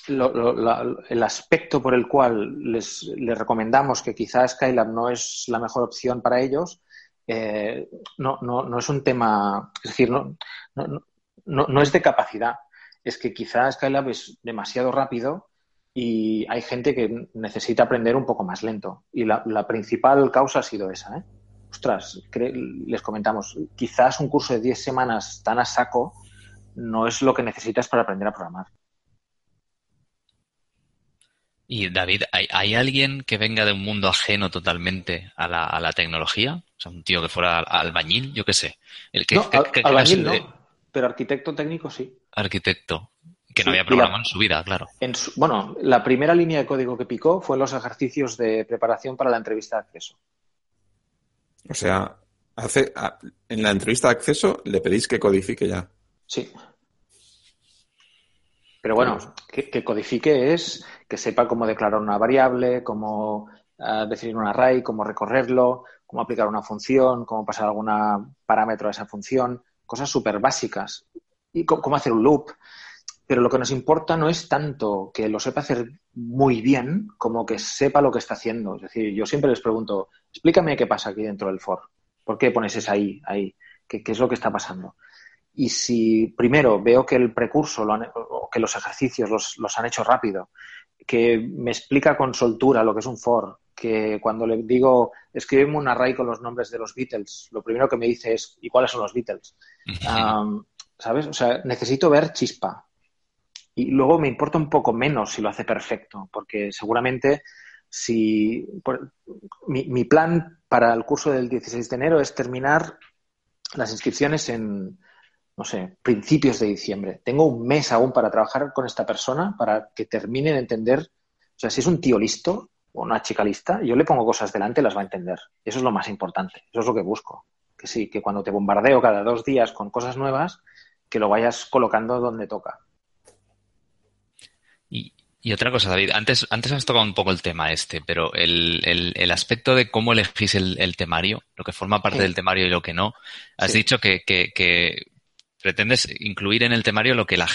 ah, el aspecto por el cual les, recomendamos que quizás Skylab no es la mejor opción para ellos, eh, no, no, no, es un tema, es decir, no, no, es de capacidad, es que quizás Skylab es demasiado rápido y hay gente que necesita aprender un poco más lento. Y la, principal causa ha sido esa. ¿eh? Ostras, les comentamos, quizás un curso de 10 semanas tan a saco no es lo que necesitas para aprender a programar. Y David, ¿hay, alguien que venga de un mundo ajeno totalmente a la, a la, tecnología? O sea, un tío que fuera albañil, yo qué sé. El que, no, albañil no, pero arquitecto técnico sí. Arquitecto, que no había programado en su vida, claro. En bueno, la primera línea de código que picó fue en los ejercicios de preparación para la entrevista de acceso. O sea, hace, en la entrevista de acceso le pedís que codifique ya. Sí. Pero bueno, que, codifique es que sepa cómo declarar una variable, cómo ah, definir un array, cómo recorrerlo, cómo aplicar una función, cómo pasar algún parámetro a esa función, cosas súper básicas. Y cómo hacer un loop. Pero lo que nos importa no es tanto que lo sepa hacer muy bien como que sepa lo que está haciendo. Es decir, yo siempre les pregunto, explícame qué pasa aquí dentro del for. ¿Por qué pones esa ahí, ahí? ¿Qué, qué es lo que está pasando? Y si primero veo que el precurso o que los ejercicios los, han hecho rápido, que me explica con soltura lo que es un for, que cuando le digo escríbeme un array con los nombres de los Beatles, lo primero que me dice es ¿y cuáles son los Beatles? ¿Sabes? O sea, necesito ver chispa. Y luego me importa un poco menos si lo hace perfecto, porque seguramente si mi, mi plan para el curso del 16 de enero es terminar las inscripciones en, no sé, principios de diciembre. Tengo un mes aún para trabajar con esta persona para que termine de entender. O sea, si es un tío listo o una chica lista, yo le pongo cosas delante y las va a entender. Eso es lo más importante. Eso es lo que busco. Que sí, que cuando te bombardeo cada dos días con cosas nuevas, que lo vayas colocando donde toca. Y, otra cosa, David, antes, antes has tocado un poco el tema este, pero el, el, aspecto de cómo elegís el, temario, lo que forma parte del temario y lo que no, has dicho que, que, que pretendes incluir en el temario lo que la,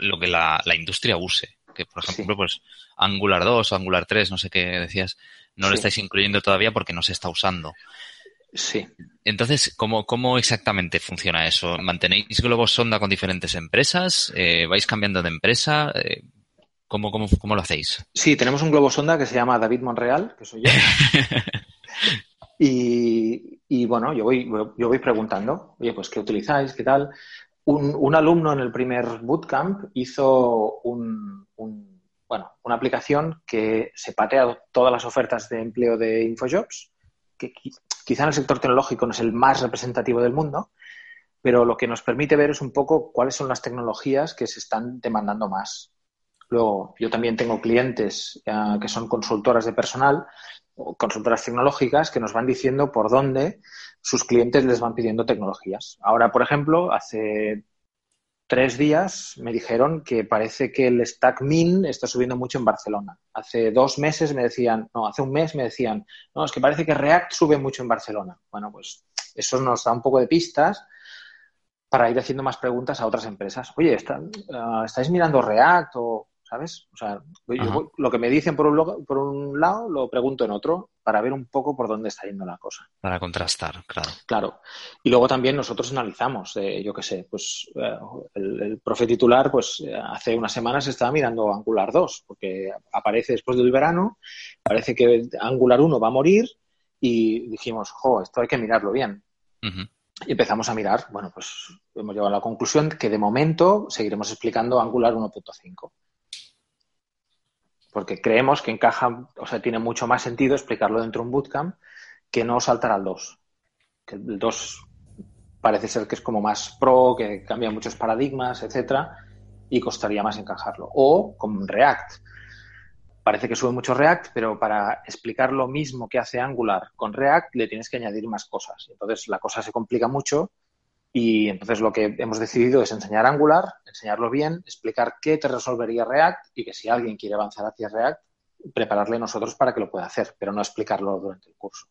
lo que la, industria use. Que, por ejemplo, pues Angular 2 o Angular 3, no sé qué decías, no lo estáis incluyendo todavía porque no se está usando. Sí. Entonces, ¿cómo, cómo exactamente funciona eso? ¿Mantenéis globos sonda con diferentes empresas? Eh, ¿Vais cambiando de empresa? Eh, ¿cómo, cómo, cómo, lo hacéis? Sí, tenemos un globo sonda que se llama David Monreal, que soy yo. Y, bueno, yo voy, yo voy preguntando, oye, pues, ¿qué utilizáis? ¿Qué tal? Un, alumno en el primer bootcamp hizo un, bueno, una aplicación que se patea todas las ofertas de empleo de InfoJobs, que quizá en el sector tecnológico no es el más representativo del mundo, pero lo que nos permite ver es un poco cuáles son las tecnologías que se están demandando más. Luego, yo también tengo clientes eh, que son consultoras de personal consultoras tecnológicas que nos van diciendo por dónde sus clientes les van pidiendo tecnologías. Ahora, por ejemplo, hace tres días me dijeron que parece que el stack min está subiendo mucho en Barcelona. Hace dos meses me decían, no, hace un mes me decían, no, es que parece que React sube mucho en Barcelona. Bueno, pues eso nos da un poco de pistas para ir haciendo más preguntas a otras empresas. Oye, ah, ¿estáis mirando React o ¿sabes? O sea, lo que me dicen por un, por un lado lo pregunto en otro para ver un poco por dónde está yendo la cosa. Para contrastar, claro. Claro. Y luego también nosotros analizamos, eh, yo qué sé, pues eh, el, profe titular, pues hace unas semanas estaba mirando Angular 2, porque aparece después del verano, parece que Angular 1 va a morir y dijimos, jo, esto hay que mirarlo bien. Y empezamos a mirar, bueno, pues hemos llegado a la conclusión que de momento seguiremos explicando Angular 1.5. Porque creemos que encaja, o sea, tiene mucho más sentido explicarlo dentro de un bootcamp que no saltar al 2. Que el 2 parece ser que es como más pro, que cambia muchos paradigmas, etcétera, y costaría más encajarlo. O con React parece que sube mucho React, pero para explicar lo mismo que hace Angular con React le tienes que añadir más cosas. Entonces la cosa se complica mucho y entonces lo que hemos decidido es enseñar Angular, enseñarlo bien, explicar qué te resolvería React y que si alguien quiere avanzar hacia React, prepararle nosotros para que lo pueda hacer, pero no explicarlo durante el curso.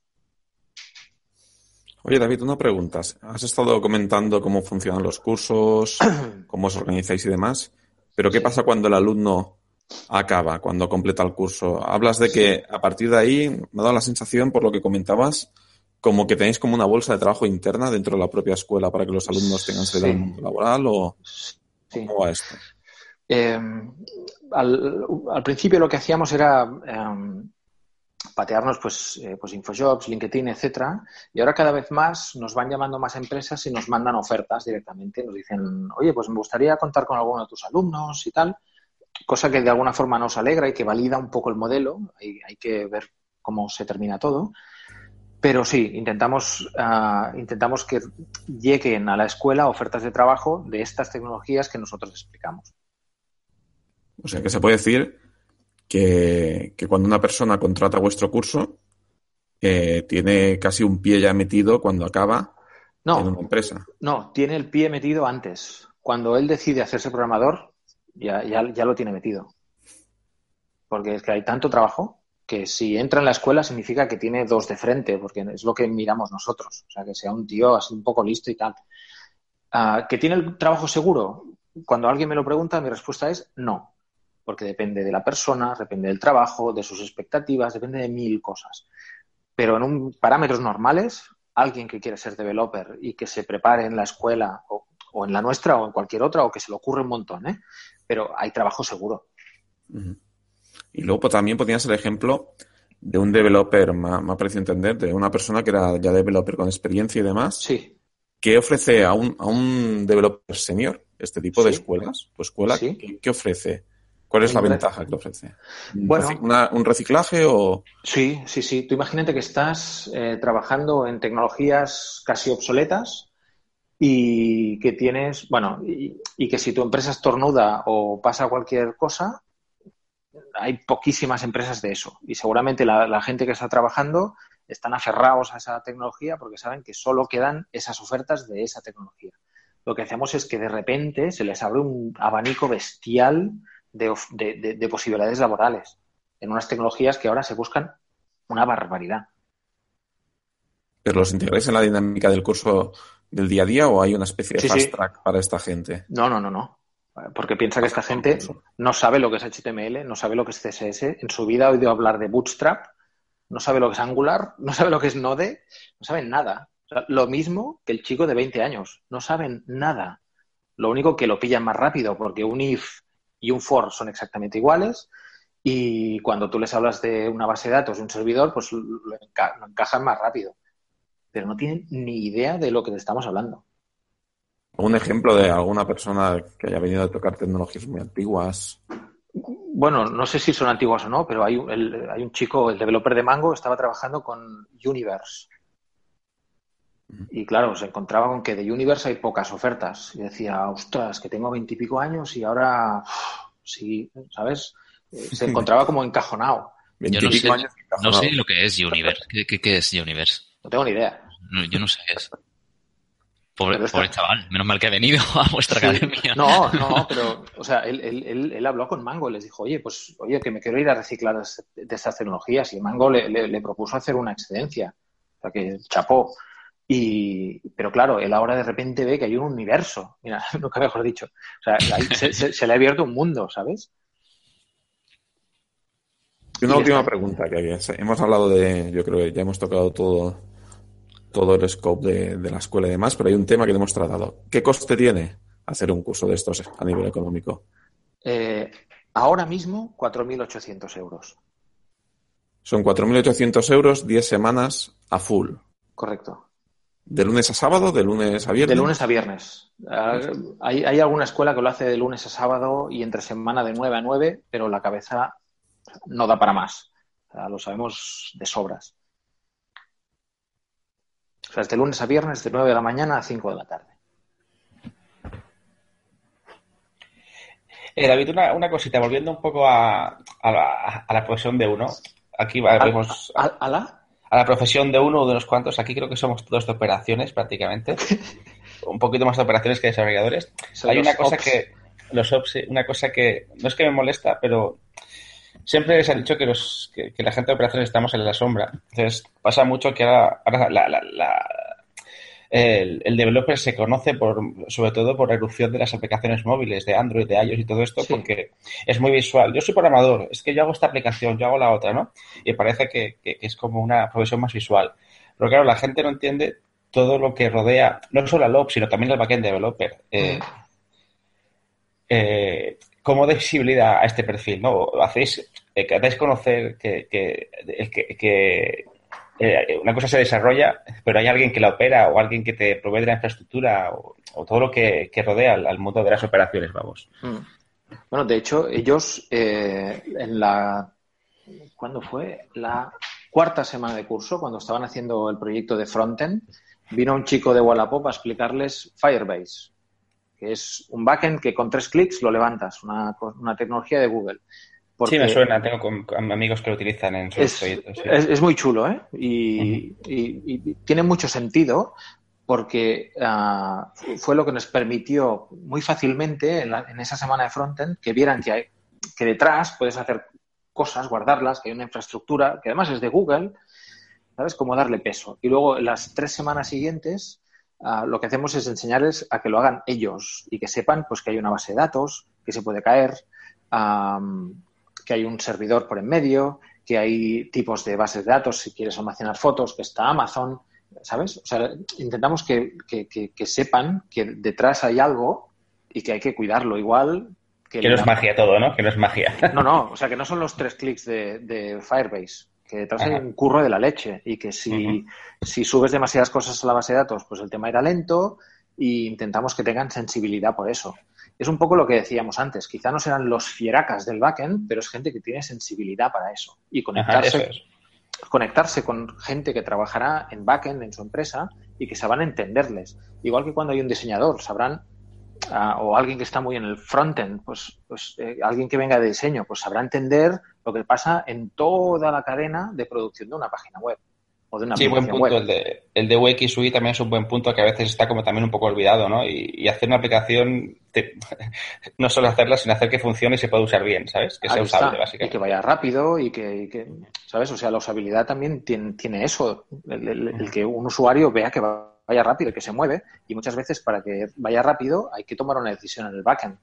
Oye, David, una pregunta. Has estado comentando cómo funcionan los cursos, cómo os organizáis y demás, pero ¿qué pasa cuando el alumno acaba cuando completa el curso. Hablas de que a partir de ahí me ha dado la sensación, por lo que comentabas, como que tenéis como una bolsa de trabajo interna dentro de la propia escuela para que los alumnos tengan salida al mundo laboral o cómo va esto. Eh, al, principio lo que hacíamos era em, patearnos pues, eh, pues Infojobs, LinkedIn, etcétera, y ahora cada vez más nos van llamando más empresas y nos mandan ofertas directamente. Nos dicen, oye, pues me gustaría contar con alguno de tus alumnos y tal cosa que de alguna forma nos alegra y que valida un poco el modelo. Hay, hay que ver cómo se termina todo. Pero sí, intentamos, uh, intentamos que lleguen a la escuela ofertas de trabajo de estas tecnologías que nosotros explicamos. O sea que se puede decir que, que cuando una persona contrata vuestro curso, eh, tiene casi un pie ya metido cuando acaba no, en una empresa. No, tiene el pie metido antes. Cuando él decide hacerse programador, ya, ya, ya lo tiene metido. Porque es que hay tanto trabajo que si entra en la escuela significa que tiene dos de frente, porque es lo que miramos nosotros. O sea, que sea un tío así un poco listo y tal. Uh, ¿Que tiene el trabajo seguro? Cuando alguien me lo pregunta, mi respuesta es no. Porque depende de la persona, depende del trabajo, de sus expectativas, depende de mil cosas. Pero en un, parámetros normales, alguien que quiere ser developer y que se prepare en la escuela o, o, en la nuestra o en cualquier otra o que se le ocurre un montón, ¿eh? pero hay trabajo seguro. Y luego pues, también podría ser el ejemplo de un developer, me ha, parecido entender, de una persona que era ya developer con experiencia y demás. Sí. ¿Qué ofrece a un, a un developer senior este tipo de escuelas? ¿Tu escuela Sí. ¿qué, qué ofrece? ¿Cuál es la ventaja que ofrece? Bueno. Una- ¿Un reciclaje o...? Sí, sí, sí. Tú imagínate que estás eh, trabajando en tecnologías casi obsoletas y que tienes, bueno, y, y que si tu empresa estornuda o pasa cualquier cosa, hay poquísimas empresas de eso. Y seguramente la, la gente que está trabajando están aferrados a esa tecnología porque saben que solo quedan esas ofertas de esa tecnología. Lo que hacemos es que de repente se les abre un abanico bestial de, of- de- de- de posibilidades laborales en unas tecnologías que ahora se buscan una barbaridad. ¿Pero los integráis en la dinámica del curso del día a día o hay una especie de Sí, fast sí. track para esta gente? No, no, no, no. Porque piensa que esta gente no sabe lo que es HTML, no sabe lo que es CSS, en su vida ha oído hablar de Bootstrap, no sabe lo que es Angular, no sabe lo que es Node, no saben nada. O sea, lo mismo que el chico de 20 años, no saben nada. Lo único que lo pillan más rápido, porque un if y un for son exactamente iguales, y cuando tú les hablas de una base de datos, de un servidor, pues lo, enca- lo encajan más rápido. Pero no tienen ni idea de lo que le estamos hablando. ¿Un ejemplo de alguna persona que haya venido a tocar tecnologías muy antiguas? Bueno, no sé si son antiguas o no, pero hay un, el- hay un chico, el developer de Mango, estaba trabajando con Universe. Y claro, se encontraba con que de Universe hay pocas ofertas. Y decía, ostras, que tengo veintipico años y ahora, sí, ¿sabes? Eh, Se encontraba como encajonado. Yo no Veintipico sé, años no encajonado. sé lo que es Universe. ¿Qué, qué, qué es Universe? No tengo ni idea. No, yo no sé qué es. Pobre, pobre chaval, menos mal que ha venido a vuestra Sí. academia. No, no, pero, o sea, él, él, él, él habló con Mango y les dijo, oye, pues, oye, que me quiero ir a reciclar de, estas tecnologías. Y Mango le, le- le propuso hacer una excedencia. O sea, que chapó. Y, pero claro, él ahora de repente ve que hay un universo. Mira, nunca mejor dicho. O sea, ahí se, se- se le ha abierto un mundo, ¿sabes? Y una Y última está. pregunta que había. hemos hablado de, yo creo que ya hemos tocado todo, todo el scope de, de la escuela y demás, pero hay un tema que no hemos tratado. ¿Qué coste tiene hacer un curso de estos a nivel económico? Eh, ahora mismo, 4.800 euros. Son 4.800 euros, 10 semanas a full. Correcto. ¿De lunes a sábado? ¿De lunes a viernes? De lunes a viernes. Ah, hay, hay, alguna escuela que lo hace de lunes a sábado y entre semana de 9 a 9, pero la cabeza no da para más. O sea, lo sabemos de sobras. O sea, es de lunes a viernes, de 9 de la mañana a 5 de la tarde. Eh, David, una, una, cosita, volviendo un poco a, a, la, a la, profesión de uno. Aquí vemos. ¿A, a la? A la profesión de uno o de unos cuantos. Aquí creo que somos todos de operaciones prácticamente. un poquito más de operaciones que desarrolladores. Hay una cosa ops. que. Los ops, una cosa que. No es que me molesta, pero siempre les han dicho que, los, que, que, la gente de operaciones estamos en la sombra. Entonces, pasa mucho que ahora, ahora la, la, la, el, el, developer se conoce por, sobre todo por la erupción de las aplicaciones móviles, de Android, de iOS y todo esto, sí. porque es muy visual. Yo soy programador, es que yo hago esta aplicación, yo hago la otra, ¿no? Y parece que, que, que es como una profesión más visual. Pero claro, la gente no entiende todo lo que rodea, no solo al OP, sino también al backend developer. Eh, eh, ¿Cómo de visibilidad a este perfil? ¿no? ¿Hacéis, eh, dais conocer que, que, eh, una cosa se desarrolla, pero hay alguien que la opera o alguien que te provee de la infraestructura o, todo lo que, rodea al, al, mundo de las operaciones, vamos. Mm. Bueno, de hecho, ellos eh, en la... ¿Cuándo fue? La cuarta semana de curso, cuando estaban haciendo el proyecto de Frontend, vino un chico de Wallapop a explicarles Firebase, que es un backend que con tres clics lo levantas, una, una tecnología de Google. Porque sí, me suena, tengo con, con amigos que lo utilizan en sus es, proyectos. Sí. Es, es, muy chulo, ¿eh? Y, uh -huh. y, y, tiene mucho sentido porque uh, fue lo que nos permitió muy fácilmente en, la, en, esa semana de frontend que vieran que, hay, que detrás puedes hacer cosas, guardarlas, que hay una infraestructura que además es de Google, ¿sabes? Cómo darle peso. Y luego las tres semanas siguientes uh, lo que hacemos es enseñarles a que lo hagan ellos y que sepan pues que hay una base de datos, que se puede caer, um, que hay un servidor por en medio, que hay tipos de bases de datos, si quieres almacenar fotos, que está Amazon, ¿sabes? O sea, intentamos que, que, que, que sepan que detrás hay algo y que hay que cuidarlo igual. Que, que no es magia todo, ¿no? Que no es magia. No, no, o sea, que no son los tres clics de, de Firebase, que detrás Ajá. hay un curro de la leche y que si, uh -huh. si subes demasiadas cosas a la base de datos, pues el tema irá lento e intentamos que tengan sensibilidad por eso es un poco lo que decíamos antes. Quizá no serán los fieracas del backend, pero es gente que tiene sensibilidad para eso. Y conectarse, Ajá, eso es. conectarse con gente que trabajará en backend en su empresa y que sabrán entenderles. Igual que cuando hay un diseñador, sabrán, uh, o alguien que está muy en el frontend, pues, pues eh, alguien que venga de diseño, pues sabrá entender lo que pasa en toda la cadena de producción de una página web o de una sí, buen punto. El de, el de también es un buen punto que a veces está como también un poco olvidado, ¿no? Y, y hacer una aplicación, te, no solo hacerla, sino hacer que funcione y se pueda usar bien, ¿sabes? Que Ahí sea usable, está. básicamente. Y que vaya rápido y que, y que, ¿sabes? O sea, la usabilidad también tiene, tiene eso, el, el, el, que un usuario vea que vaya rápido, que se mueve, y muchas veces para que vaya rápido hay que tomar una decisión en el backend.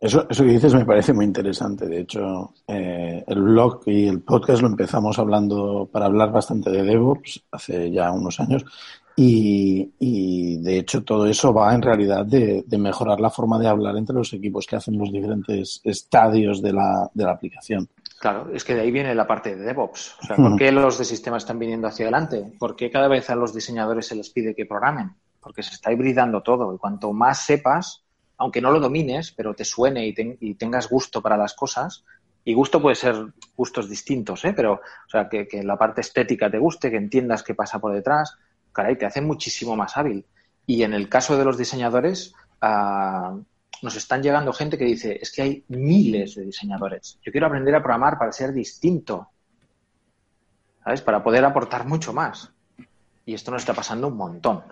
Eso, eso que dices me parece muy interesante. De hecho, eh, el blog y el podcast lo empezamos hablando para hablar bastante de DevOps hace ya unos años. Y, y de hecho, todo eso va en realidad de, de, mejorar la forma de hablar entre los equipos que hacen los diferentes estadios de la, de la aplicación. Claro, es que de ahí viene la parte de DevOps. O sea, ¿por qué los de sistemas están viniendo hacia adelante? ¿Por qué cada vez a los diseñadores se les pide que programen? Porque se está hibridando todo. Y cuanto más sepas, aunque no lo domines, pero te suene y, te, y, tengas gusto para las cosas, y gusto puede ser gustos distintos, ¿eh? pero o sea, que, la parte estética te guste, que entiendas qué pasa por detrás, caray, te hace muchísimo más hábil. Y en el caso de los diseñadores, uh, nos están llegando gente que dice, es que hay miles de diseñadores. Yo quiero aprender a programar para ser distinto, ¿sabes? Para poder aportar mucho más. Y esto nos está pasando un montón.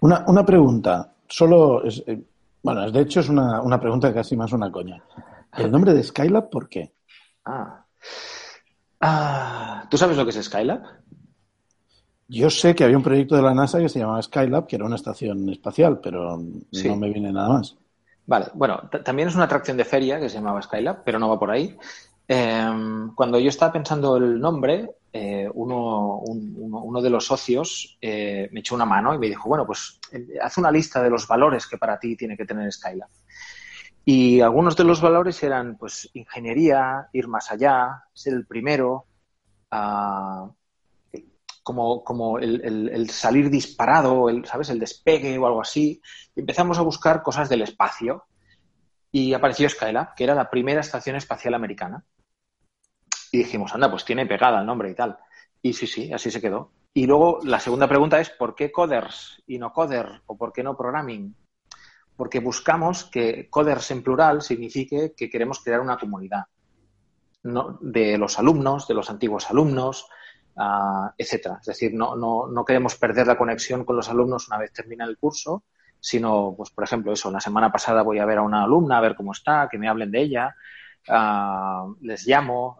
Una pregunta solo es, eh, bueno, de hecho es una, una, pregunta casi más una coña. ¿El nombre de Skylab por qué? Ah. ah. ¿Tú sabes lo que es Skylab? Yo sé que había un proyecto de la NASA que se llamaba Skylab, que era una estación espacial, pero sí. no me viene nada más. Vale, bueno, también es una atracción de feria que se llamaba Skylab, pero no va por ahí. Eh, cuando yo estaba pensando el nombre, eh, uno, un, uno, uno, de los socios eh, me echó una mano y me dijo, bueno, pues eh, haz una lista de los valores que para ti tiene que tener Skylab. Y algunos de los valores eran, pues, ingeniería, ir más allá, ser el primero, uh, como, como el, salir disparado, el, ¿sabes? El despegue o algo así. Y empezamos a buscar cosas del espacio. Y apareció Skylab, que era la primera estación espacial americana. Y dijimos, anda, pues tiene pegada el nombre y tal. Y sí, sí, así se quedó. Y luego la segunda pregunta es, ¿por qué coders y no coder? ¿O por qué no programming? Porque buscamos que coders en plural signifique que queremos crear una comunidad de los alumnos, de los antiguos alumnos, uh, etcétera. Es decir, no, no, no queremos perder la conexión con los alumnos una vez termina el curso, sino, pues, por ejemplo, eso, la semana pasada voy a ver a una alumna, a ver cómo está, que me hablen de ella, uh, les llamo,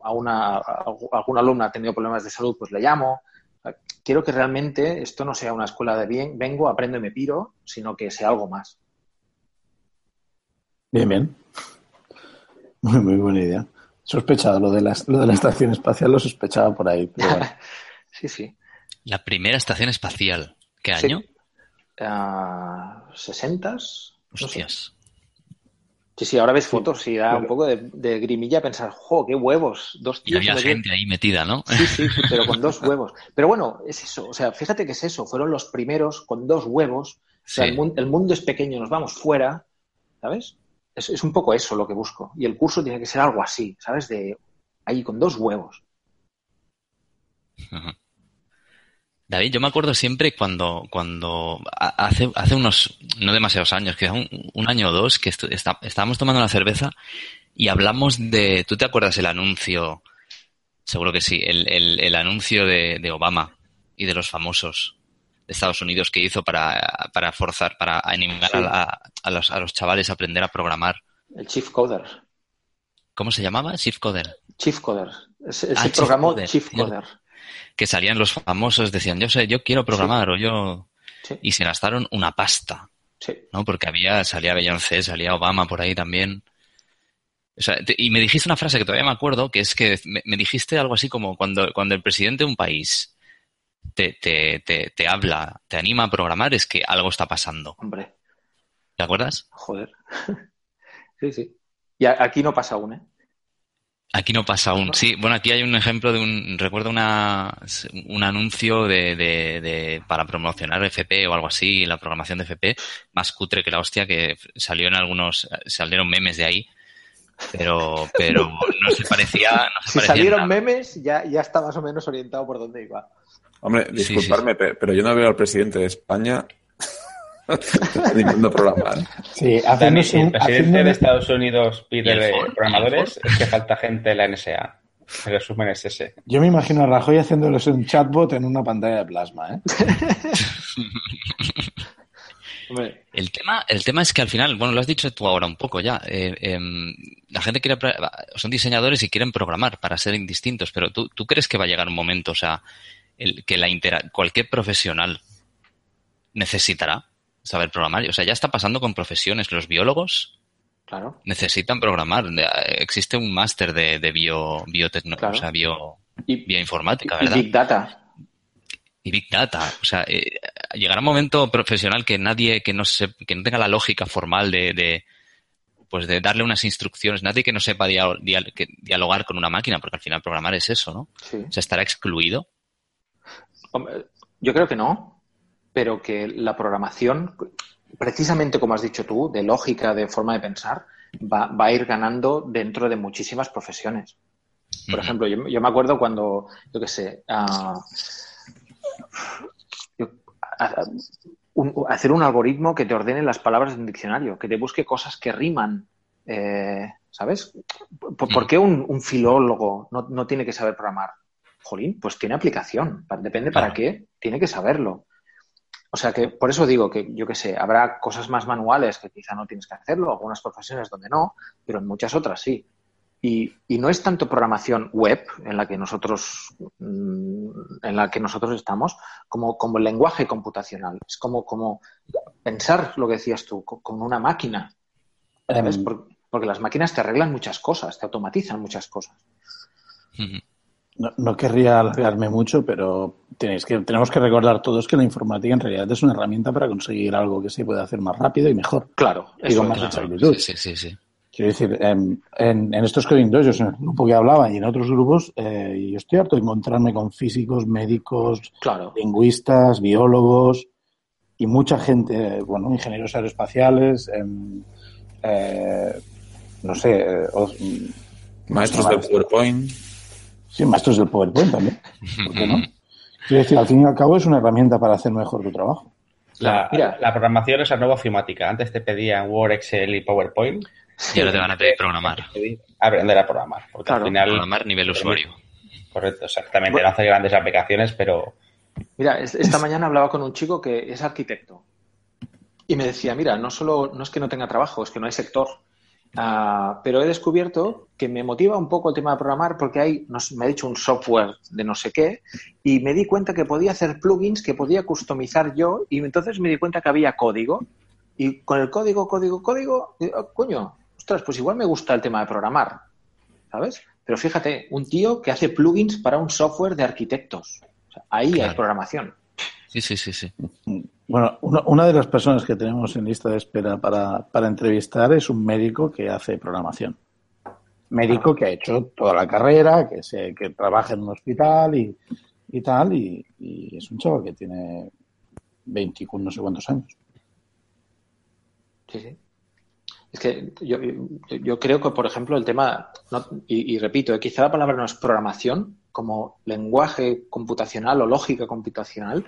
a, una, a alguna alumna ha tenido problemas de salud, pues le llamo. Quiero que realmente esto no sea una escuela de bien, vengo, aprendo y me piro, sino que sea algo más. Bien, bien. Muy, muy buena idea. Sospechado, lo de, la, lo de la estación espacial lo sospechaba por ahí. sí, sí. La primera estación espacial. ¿Qué año? Uh, ¿60s? Hostias. Sí, sí, ahora ves fotos y da un poco de, grimilla pensar, ¡jo, qué huevos! Dos tíos. Y había gente ahí metida, ¿no? Sí, sí, pero con dos huevos. Pero bueno, es eso. O sea, fíjate que es eso. Fueron los primeros con dos huevos. O sea, el, mundo, es pequeño, nos vamos fuera, ¿sabes? Es, es, un poco eso lo que busco. Y el curso tiene que ser algo así, ¿sabes? De ahí con dos huevos. David, yo me acuerdo siempre cuando, cuando hace, hace unos, no demasiados años, quizá un, un año o dos, que estábamos tomando una cerveza y hablamos de, ¿tú te acuerdas el anuncio? Seguro que sí, el, el, el anuncio de, de, Obama y de los famosos de Estados Unidos que hizo para, para forzar, para animar a, a, los, a los chavales a aprender a programar. El Chief Coder. ¿Cómo se llamaba? Chief Coder. Chief Coder. Ese ah, programó Chief Coder que salían los famosos, decían, yo sé, yo quiero programar o yo... Y se gastaron una pasta. ¿no? Porque había, salía Beyoncé, salía Obama por ahí también. O sea, y me dijiste una frase que todavía me acuerdo, que es que me, dijiste algo así como cuando, cuando el presidente de un país te, te, te, te, habla, te anima a programar, es que algo está pasando. Hombre. ¿Te acuerdas? Joder. sí, sí. Y aquí no pasa aún, ¿eh? Aquí no pasa aún. Sí, bueno, aquí hay un ejemplo de un, recuerdo una, un anuncio de, de, de, para promocionar FP o algo así, la programación de FP, más cutre que la hostia, que salió en algunos, salieron memes de ahí, pero, pero no se parecía. No se si salieron memes, ya, ya está más o menos orientado por dónde iba. Hombre, disculparme, pero yo no veo al presidente de España animando programar. Sí, Dani, si el presidente de Estados Unidos pide programadores, es que falta gente en la NSA. El resumen es ese. Yo me imagino a Rajoy haciéndoles un chatbot en una pantalla de plasma, ¿eh? el tema, el tema es que al final, bueno, lo has dicho tú ahora un poco ya. Eh, eh, la gente quiere, son diseñadores y quieren programar para ser indistintos, pero ¿tú, tú crees que va a llegar un momento, o sea, el, que la cualquier profesional necesitará saber programar. O sea, ya está pasando con profesiones. Los biólogos claro. necesitan programar. Existe un máster de, de bio, biotecnología, o sea, bio, bioinformática, ¿verdad? Y Big Data. Y Big Data. O sea, eh, llegará un momento profesional que nadie, que no se, que no tenga la lógica formal de, de pues de darle unas instrucciones, nadie que no sepa dialogar con una máquina, porque al final programar es eso, ¿no? Sí. O sea, estará excluido. Yo creo que no pero que la programación, precisamente como has dicho tú, de lógica, de forma de pensar, va, a ir ganando dentro de muchísimas profesiones. Por ejemplo, yo, me acuerdo cuando, yo qué sé, hacer un algoritmo que te ordene las palabras en un diccionario, que te busque cosas que riman. Eh, ¿Sabes? ¿Por, qué un, filólogo no, no, tiene que saber programar? Jolín, pues tiene aplicación. Depende para qué, tiene que saberlo. O sea que por eso digo que, yo qué sé, habrá cosas más manuales que quizá no tienes que hacerlo, algunas profesiones donde no, pero en muchas otras sí. Y, y no es tanto programación web en la que nosotros mm, en la que nosotros estamos como, como el lenguaje computacional. Es como, como pensar lo que decías tú, con una máquina. ¿sabes? Em. Porque, porque, las máquinas te arreglan muchas cosas, te automatizan muchas cosas. No, no, querría alargarme mucho, pero tenéis que, tenemos que recordar todos que la informática en realidad es una herramienta para conseguir algo que se puede hacer más rápido y mejor. Claro, y con más exactitud. Sí, sí, sí. Quiero decir, en, en, estos Coding Dojos, en el grupo que hablaba y en otros grupos, eh, yo estoy harto de encontrarme con físicos, médicos, claro. lingüistas, biólogos y mucha gente, bueno, ingenieros aeroespaciales, eh, no sé, eh, maestros del PowerPoint. Sí, maestros del PowerPoint también. ¿Por qué no? Quiero decir, al fin y al cabo es una herramienta para hacer mejor tu trabajo. La, Mira, la programación es la nueva ofimática. Antes te pedían Word, Excel y PowerPoint. Y ahora te van a pedir programar. Aprender a programar. Porque al final. Programar nivel usuario. Correcto, exactamente. No hace grandes aplicaciones, pero. Mira, esta mañana hablaba con un chico que es arquitecto. Y me decía, mira, no solo no es que no tenga trabajo, es que no hay sector. Ah, pero he descubierto que me motiva un poco el tema de programar porque hay, me ha dicho un software de no sé qué y me di cuenta que podía hacer plugins que podía customizar yo y entonces me di cuenta que había código y con el código, código, código, oh, coño, ostras, pues igual me gusta el tema de programar, ¿sabes? Pero fíjate, un tío que hace plugins para un software de arquitectos. ahí hay programación. Sí, sí, sí, sí. Bueno, una, de las personas que tenemos en lista de espera para, entrevistar es un médico que hace programación. Médico que ha hecho toda la carrera, que, se, que trabaja en un hospital y, y tal, y, es un chaval que tiene 20 no sé cuántos años. Sí, sí. Es que yo, yo, creo que, por ejemplo, el tema, y, repito, eh, quizá la palabra no es programación, como lenguaje computacional o lógica computacional,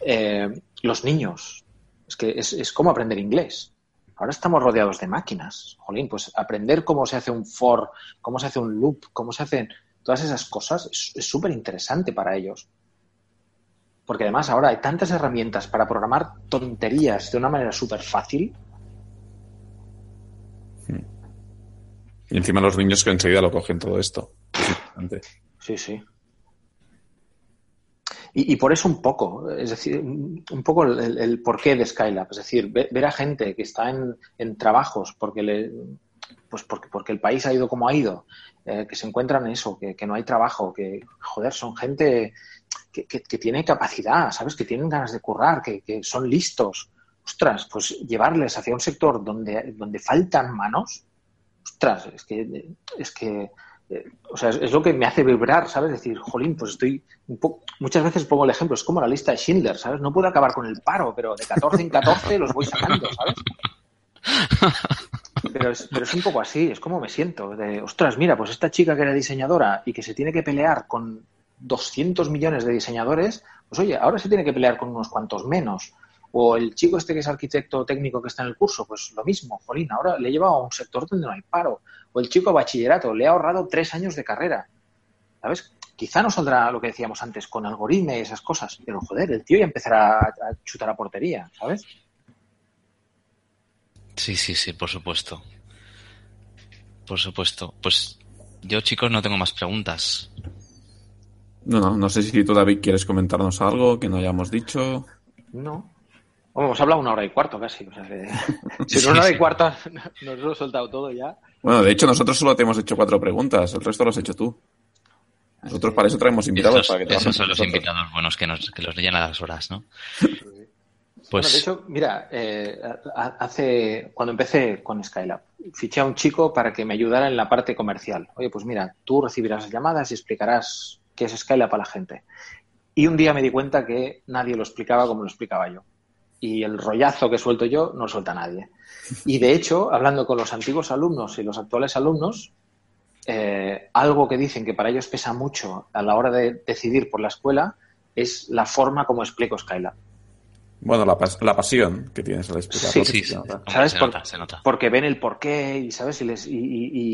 eh, los niños. Es que es, como aprender inglés. Ahora estamos rodeados de máquinas. Jolín, pues aprender cómo se hace un for, cómo se hace un loop, cómo se hacen todas esas cosas es súper interesante para ellos. Porque además ahora hay tantas herramientas para programar tonterías de una manera súper fácil. Y encima los niños que enseguida lo cogen todo esto. Sí, sí. Y, por eso un poco, es decir, un poco el, porqué de Skylab. Es decir, ver, a gente que está en, trabajos porque le, pues porque, porque el país ha ido como ha ido, eh, que se encuentran en eso, que, no hay trabajo, que, joder, son gente que, tiene capacidad, ¿sabes? Que tienen ganas de currar, que, son listos. Ostras, pues llevarles hacia un sector donde, donde faltan manos, ostras, es que, es que o sea, es, lo que me hace vibrar, ¿sabes? Decir, jolín, pues estoy un poco... Muchas veces pongo el ejemplo, es como la lista de Schindler, ¿sabes? No puedo acabar con el paro, pero de 14 en 14 los voy sacando, ¿sabes? Pero es, pero es un poco así, es como me siento. De, ostras, mira, pues esta chica que era diseñadora y que se tiene que pelear con 200 millones de diseñadores, pues oye, ahora se tiene que pelear con unos cuantos menos. O el chico este que es arquitecto técnico que está en el curso, pues lo mismo, jolín, ahora le lleva a un sector donde no hay paro o el chico bachillerato, le ha ahorrado tres años de carrera. ¿Sabes? Quizá no saldrá lo que decíamos antes con algoritmos y esas cosas, pero joder, el tío ya empezará a, chutar a portería, ¿sabes? Sí, sí, sí, por supuesto. Por supuesto. Pues yo, chicos, no tengo más preguntas. No, no, no sé si tú, David, quieres comentarnos algo que no hayamos dicho. No. Hemos hablado una hora y cuarto casi. O sea si en una hora y cuarto nos lo he soltado todo ya. Bueno, de hecho, nosotros solo te hemos hecho cuatro preguntas, el resto lo has hecho tú. Nosotros para eso traemos invitados. Esos, para que esos son los invitados buenos que, nos, que los llenan a las horas, ¿no? Pues... Bueno, de hecho, mira, eh, hace cuando empecé con Skylab, fiché a un chico para que me ayudara en la parte comercial. Oye, pues mira, tú recibirás llamadas y explicarás qué es Skylab a la gente. Y un día me di cuenta que nadie lo explicaba como lo explicaba yo. Y el rollazo que suelto yo no lo suelta nadie. Y de hecho, hablando con los antiguos alumnos y los actuales alumnos, eh, algo que dicen que para ellos pesa mucho a la hora de decidir por la escuela es la forma como explico Skylab. Bueno, la, la, pasión que tienes al explicarlo. Sí, sí, sí. ¿Sabes? Se nota, Porque ven el porqué y, ¿sabes? Y, les, y,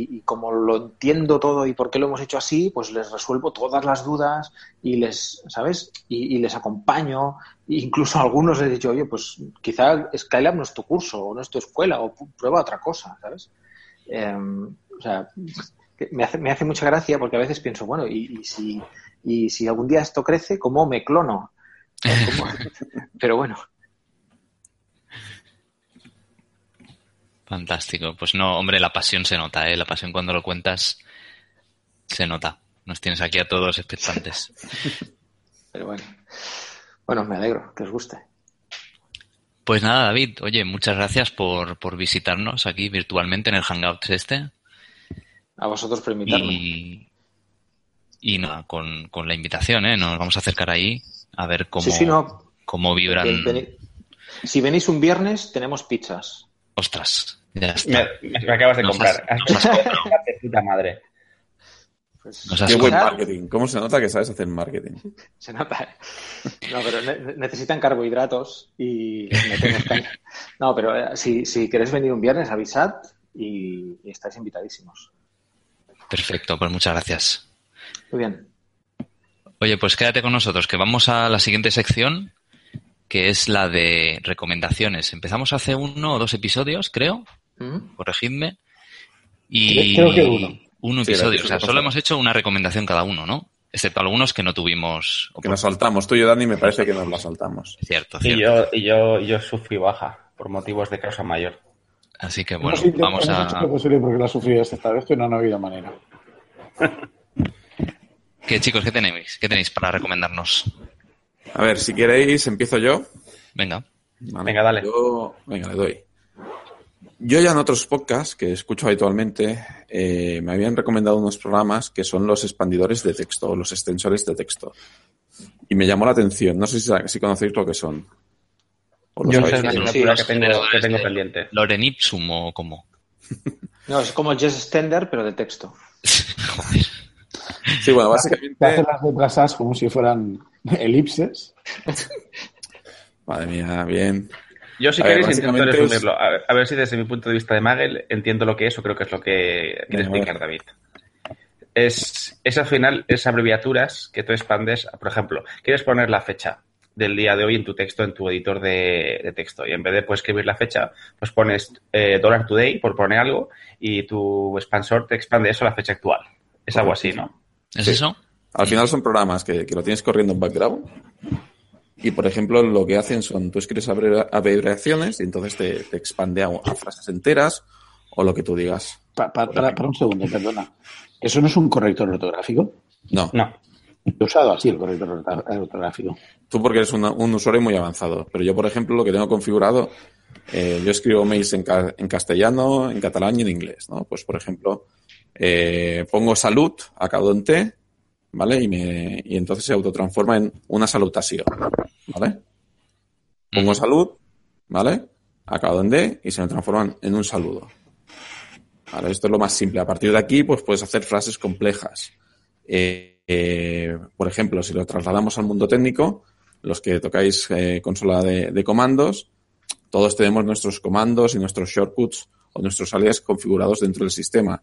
y, como lo entiendo todo y por qué lo hemos hecho así, pues les resuelvo todas las dudas y les, ¿sabes? Y, les acompaño. Incluso a algunos les he dicho, oye, pues quizá Skylab no es tu curso o no es tu escuela o prueba otra cosa, ¿sabes? Em, o sea, me hace, me hace mucha gracia porque a veces pienso, bueno, y, si, y si algún día esto crece, ¿cómo me clono? Pero bueno. Fantástico. Pues no, hombre, la pasión se nota, ¿eh? La pasión cuando lo cuentas se nota. Nos tienes aquí a todos expectantes. Pero bueno. Bueno, me alegro que os guste. Pues nada, David, oye, muchas gracias por, por visitarnos aquí virtualmente en el Hangouts este. A vosotros por invitarme. Y, y nada, con, con la invitación, ¿eh? Nos vamos a acercar ahí a ver cómo, Sí, sí, no. cómo vibran. Si venís un viernes, tenemos pizzas. Ostras, ya está. Me, me acabas de Nos comprar. has- nos has comprado. de puta madre. Pues, Nos has Qué buen marketing. ¿Cómo se nota que sabes hacer marketing? Se nota. No, pero ne- necesitan carbohidratos y. No, pero eh, si, si queréis venir un viernes, avisad y, y estáis invitadísimos. Perfecto, pues muchas gracias. Muy bien. Oye, pues quédate con nosotros, que vamos a la siguiente sección, que es la de recomendaciones. Empezamos hace uno o dos episodios, creo, ¿Mm? corregidme. Y Creo que uno. Un Sí, episodio, o sea, solo hemos hecho una recomendación cada uno, ¿no? Excepto algunos que no tuvimos. Que nos saltamos. Tú y yo, Dani, me parece que nos la saltamos. Cierto, Y cierto. yo, y yo, y yo sufrí baja por motivos de causa mayor. Así que bueno, vamos a. lo posible porque la sufrido esta vez, pero no ha habido manera. ¿Qué chicos, qué tenéis? ¿Qué tenéis para recomendarnos? A ver, si queréis, empiezo yo. Venga. Vale. Venga, dale. Yo, venga, le doy. Yo ya en otros podcasts que escucho habitualmente eh, me habían recomendado unos programas que son los expandidores de texto o los extensores de texto. Y me llamó la atención. No sé si, si conocéis lo que son. ¿O lo Yo sabéis? es una Sí, que tengo, que tengo pendiente. ¿Loren Ipsum o cómo? No, es como Jazz Extender, pero de texto. Joder. Sí, bueno, Te básicamente... hacen las letras As como si fueran elipses. Madre mía, bien. Yo si A ver, queréis intento es- resumirlo. A ver, a ver si desde mi punto de vista de Magel entiendo lo que es o creo que es lo que quiere explicar David. Es, es al final, es abreviaturas que tú expandes. Por ejemplo, quieres poner la fecha del día de hoy en tu texto, en tu editor de, de texto. Y en vez de pues, escribir la fecha, pues pones eh, dollar today por poner algo y tu expansor te expande eso a la fecha actual. Es algo así, ¿no? ¿Es Sí. eso? Al final son programas que, que lo tienes corriendo en background. Y, por ejemplo, lo que hacen son, tú escribes abre- abreviaciones y entonces te, te expande a, a frases enteras o lo que tú digas. Pa- pa- para, para un segundo, perdona. ¿Eso no es un corrector ortográfico? No, No. Yo he usado así el corrector ortográfico. tú porque eres una- un usuario muy avanzado. Pero yo, por ejemplo, lo que tengo configurado, eh, yo escribo mails en, ca- en castellano, en catalán y en inglés. ¿no? Pues, por ejemplo, eh, pongo salud acabado en T, ¿vale? Y, me, y entonces se autotransforma en una salutación, ¿vale? Pongo salud, ¿vale? Acabado en D y se me transforman en un saludo. ¿Vale? Esto es lo más simple. A partir de aquí, pues puedes hacer frases complejas. Eh, eh, por ejemplo, si lo trasladamos al mundo técnico, los que tocáis eh, consola de, de comandos, todos tenemos nuestros comandos y nuestros shortcuts o nuestros alias configurados dentro del sistema.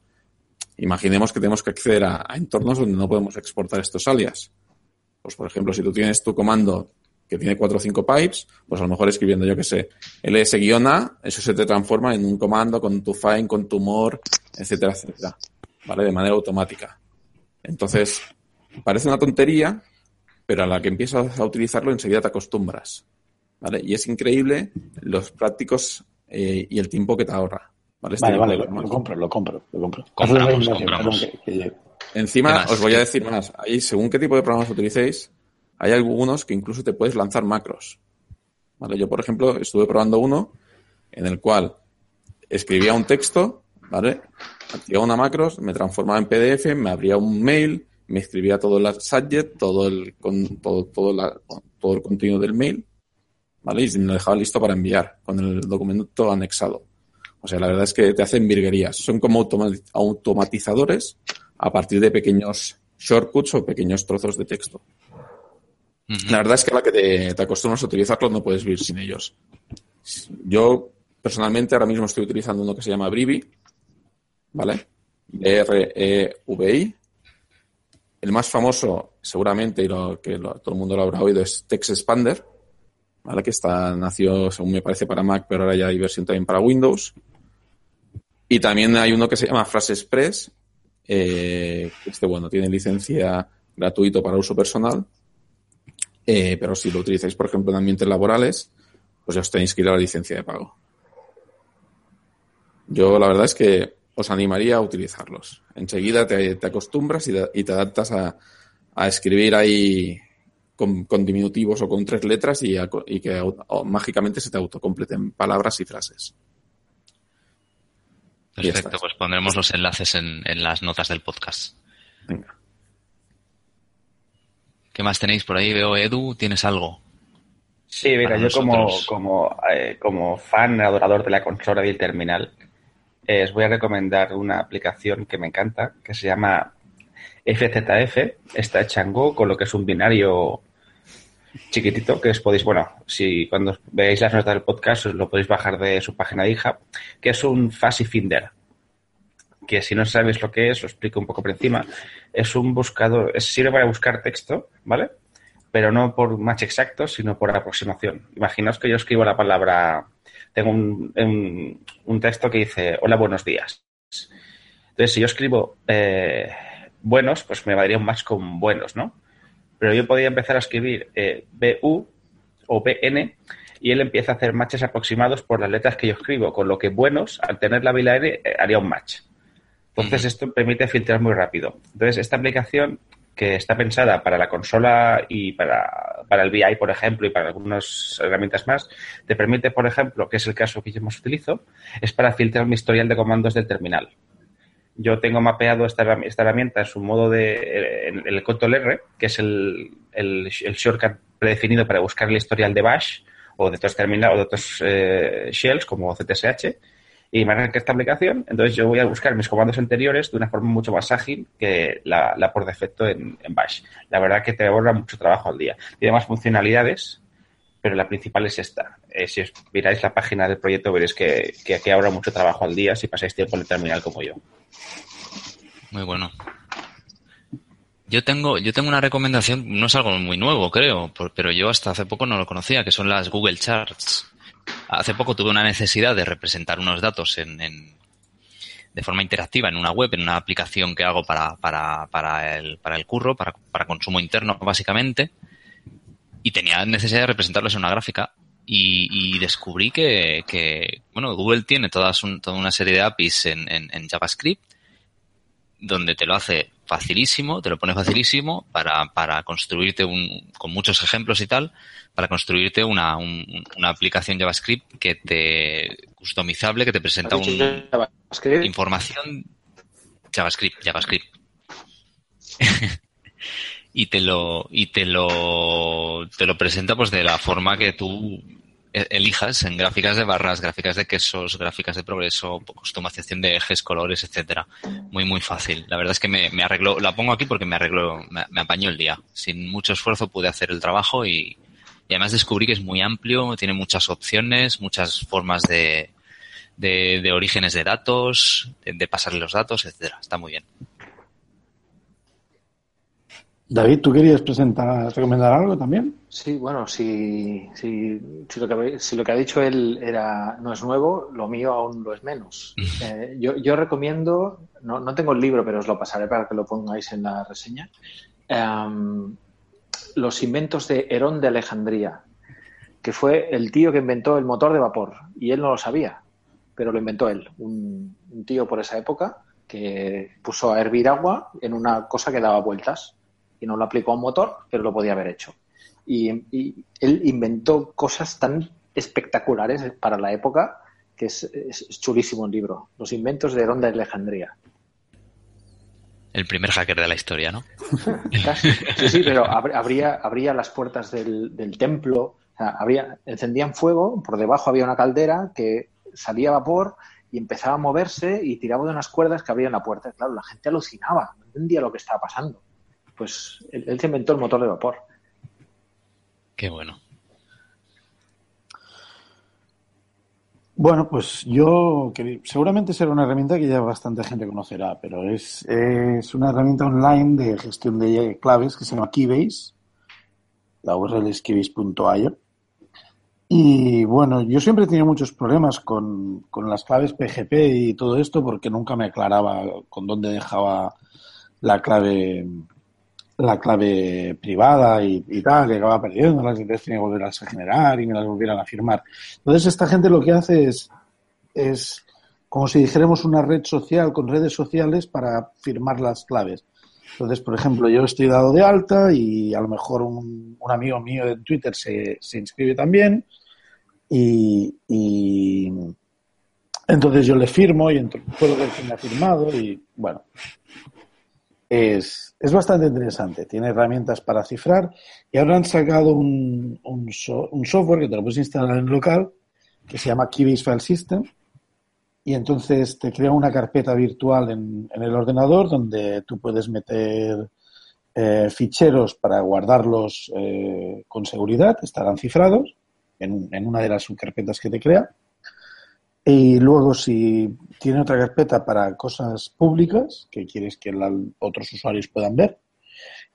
Imaginemos que tenemos que acceder a, entornos donde no podemos exportar estos alias. Pues, por ejemplo, si tú tienes tu comando que tiene cuatro o cinco pipes, pues a lo mejor escribiendo, yo que sé, ls-a, eso se te transforma en un comando con tu fine, con tu more, etcétera, etcétera. ¿Vale? De manera automática. Entonces, parece una tontería, pero a la que empiezas a utilizarlo enseguida te acostumbras. ¿Vale? Y es increíble los prácticos eh, y el tiempo que te ahorra. ¿Vale? Este Vale, lo, compro, lo compro, lo compro. Compramos, compramos. que- que llego. ¿Qué Encima, os voy a decir más. Ahí, según qué tipo de programas utilicéis, hay algunos que incluso te puedes lanzar macros. ¿Vale? Yo, por ejemplo, estuve probando uno en el cual escribía un texto, ¿vale? Activaba una macros, me transformaba en PDF, me abría un mail, me escribía todo el subject, todo el, con, todo, todo, la- todo el contenido del mail, ¿vale? Y me lo dejaba listo para enviar con el documento anexado. O sea, la verdad es que te hacen virguerías. Son como automa- automatizadores a partir de pequeños shortcuts o pequeños trozos de texto. La verdad es que a la que te, te acostumbras a utilizarlos no puedes vivir sin ellos. Yo, personalmente, ahora mismo estoy utilizando uno que se llama Brivi, ¿vale? B-R-E-V-I. El más famoso, seguramente, y lo que lo- todo el mundo lo habrá oído, es Text Expander, ¿vale? Que está, nació, según me parece, para Mac, pero ahora ya hay versión también para Windows. Y también hay uno que se llama Phrase Express, eh, este, bueno, tiene licencia gratuito para uso personal, eh, pero si lo utilizáis, por ejemplo, en ambientes laborales, pues ya os tenéis que ir a la licencia de pago. Yo la verdad es que os animaría a utilizarlos. Enseguida te, acostumbras y, y te adaptas a, a escribir ahí con, diminutivos o con tres letras y, que mágicamente se te autocompleten palabras y frases. Perfecto, pues pondremos los enlaces en, las notas del podcast. Venga. ¿Qué más tenéis por ahí? Veo, Edu, ¿tienes algo? Sí, mira, yo como, como, eh, como fan, adorador de la consola y el terminal, eh, os voy a recomendar una aplicación que me encanta, que se llama FZF. Está hecha en Go, con lo que es un binario chiquitito que os podéis, bueno, si cuando veáis las notas del podcast os lo podéis bajar de su página de hija, que es un Fuzzy Finder. Que si no sabéis lo que es, os explico un poco por encima. Es un buscador, sirve para buscar texto, ¿vale? Pero no por match exacto, sino por aproximación. Imaginaos que yo escribo la palabra, tengo un, un, texto que dice, hola, buenos días. Entonces, si yo escribo eh, buenos, pues me valdría un match con buenos, ¿no? Pero yo podía empezar a escribir eh, BU o BN y él empieza a hacer matches aproximados por las letras que yo escribo, con lo que buenos, al tener la vila N, eh, haría un match. Entonces, esto permite filtrar muy rápido. Entonces, esta aplicación que está pensada para la consola y para, para el VI, por ejemplo, y para algunas herramientas más, te permite, por ejemplo, que es el caso que yo más utilizo, es para filtrar mi historial de comandos del terminal yo tengo mapeado esta, herramienta en su modo de en el control R, que es el, shortcut predefinido para buscar el historial de bash o de otros terminales o de otros eh, shells como CTSH y me arranca esta aplicación. Entonces yo voy a buscar mis comandos anteriores de una forma mucho más ágil que la, por defecto en, bash. La verdad que te ahorra mucho trabajo al día. Tiene más funcionalidades, pero la principal es esta. Eh, si os miráis la página del proyecto veréis que, que, que ahorra mucho trabajo al día si pasáis tiempo en el terminal como yo. Muy bueno. Yo tengo, yo tengo una recomendación, no es algo muy nuevo, creo, pero yo hasta hace poco no lo conocía, que son las Google Charts. Hace poco tuve una necesidad de representar unos datos en, de forma interactiva en una web, en una aplicación que hago para, para, para, el, para el curro, para, para consumo interno, básicamente. Y tenía necesidad de representarlos en una gráfica. Y, descubrí que, que, bueno, Google tiene todas toda una serie de APIs en, en JavaScript donde te lo hace facilísimo, te lo pone facilísimo para, para construirte un, con muchos ejemplos y tal, para construirte una, una aplicación JavaScript que te customizable, que te presenta un información JavaScript, JavaScript. y te lo, y te lo, te lo presenta pues de la forma que tú e-, elijas en gráficas de barras, gráficas de quesos, gráficas de progreso, customización de ejes, colores, etcétera. Muy, muy fácil. La verdad es que me, me arregló, la pongo aquí porque me arregló, me, apañó el día. Sin mucho esfuerzo pude hacer el trabajo y, además descubrí que es muy amplio, tiene muchas opciones, muchas formas de, de, orígenes de datos, de, de pasarle los datos, etcétera. Está muy bien. David, ¿tú querías presentar, recomendar algo también? Sí, bueno, si, si, si, lo que, si lo que ha dicho él era, no es nuevo, lo mío aún lo es menos. Eh, yo, yo, recomiendo, no, no, tengo el libro, pero os lo pasaré para que lo pongáis en la reseña, em, Los inventos de Herón de Alejandría, que fue el tío que inventó el motor de vapor, y él no lo sabía, pero lo inventó él, un, un tío por esa época que puso a hervir agua en una cosa que daba vueltas y no lo aplicó a un motor, pero lo podía haber hecho. Y, él inventó cosas tan espectaculares para la época que es, chulísimo el libro. Los inventos de Ronda de Alejandría. El primer hacker de la historia, ¿no? Sí, sí, pero abría, abría las puertas del, templo, había, encendían fuego, por debajo había una caldera que salía vapor y empezaba a moverse y tiraba de unas cuerdas que abrían la puerta. Claro, la gente alucinaba, no entendía lo que estaba pasando pues él, se inventó el motor de vapor. Qué bueno. Bueno, pues yo seguramente será una herramienta que ya bastante gente conocerá, pero es, es una herramienta online de gestión de claves que se llama Keybase. La URL es keybase.io. Y bueno, yo siempre he tenido muchos problemas con, con las claves PGP y todo esto porque nunca me aclaraba con dónde dejaba la clave la clave privada y, tal, que acaba perdiendo, las tenía que volver a generar y me las volvieran a firmar. Entonces, esta gente lo que hace es, es como si dijéramos una red social con redes sociales para firmar las claves. Entonces, por ejemplo, yo estoy dado de alta y a lo mejor un, un amigo mío de Twitter se, se inscribe también y, y entonces yo le firmo y ent- puedo ver quién ha firmado y bueno, es, es bastante interesante. Tiene herramientas para cifrar y ahora han sacado un, un, so- un software que te lo puedes instalar en local que se llama Keybase File System y entonces te crea una carpeta virtual en, en el ordenador donde tú puedes meter eh, ficheros para guardarlos eh, con seguridad, estarán cifrados en, en una de las subcarpetas que te crea. Y luego, si tiene otra carpeta para cosas públicas que quieres que la- otros usuarios puedan ver,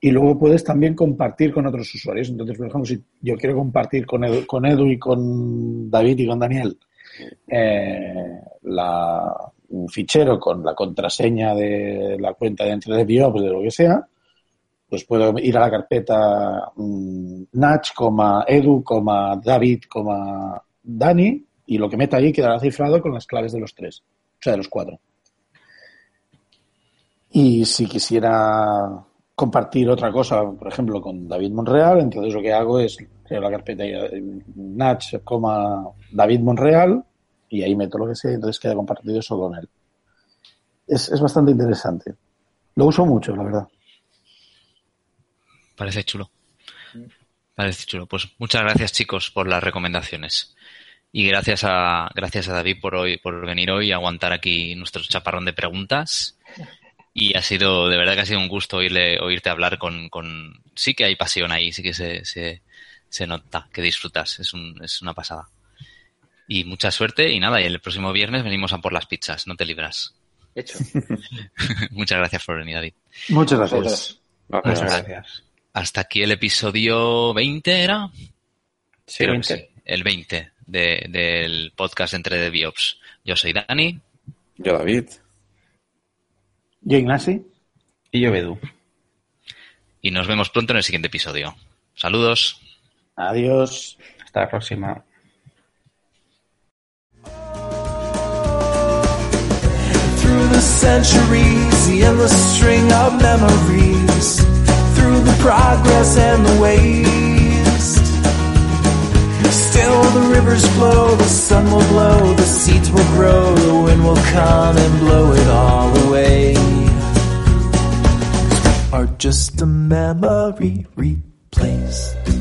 y luego puedes también compartir con otros usuarios. Entonces, por ejemplo, si yo quiero compartir con Edu, con Edu y con David y con Daniel eh, la, un fichero con la contraseña de la cuenta dentro de Biops, de lo que sea, pues puedo ir a la carpeta mm, Nach, Edu, David, Dani, y lo que meta ahí quedará cifrado con las claves de los tres, o sea, de los cuatro. Y si quisiera compartir otra cosa, por ejemplo, con David Monreal, entonces lo que hago es creo la carpeta eh, coma David Monreal, y ahí meto lo que sea, entonces queda compartido eso con él. Es, es bastante interesante. Lo uso mucho, la verdad. Parece chulo. Parece chulo. Pues muchas gracias, chicos, por las recomendaciones. Y gracias a, gracias a David por hoy, por venir hoy y aguantar aquí nuestro chaparrón de preguntas. Y ha sido, de verdad que ha sido un gusto oírle, oírte hablar con, con, sí que hay pasión ahí, sí que se, se, se nota que disfrutas, es un, es una pasada. Y mucha suerte y nada, y el próximo viernes venimos a por las pizzas, no te libras. Hecho. Muchas gracias por venir, David. Muchas gracias. Muchas Gracias. gracias. Hasta aquí el episodio 20, ¿era? Sí, Creo que 20. sí, el 20 de- del podcast entre The Biops. Yo soy Dani. Yo, David. Yo, Ignasi. Y yo, Bedu. Y nos vemos pronto en el siguiente episodio. Saludos. Adiós. Hasta la próxima. Through the centuries, the endless string of memories. Through the progress and the waste. Still the rivers flow, the sun will blow, the seeds will grow, the wind will come and blow it all away. Are just a memory replaced.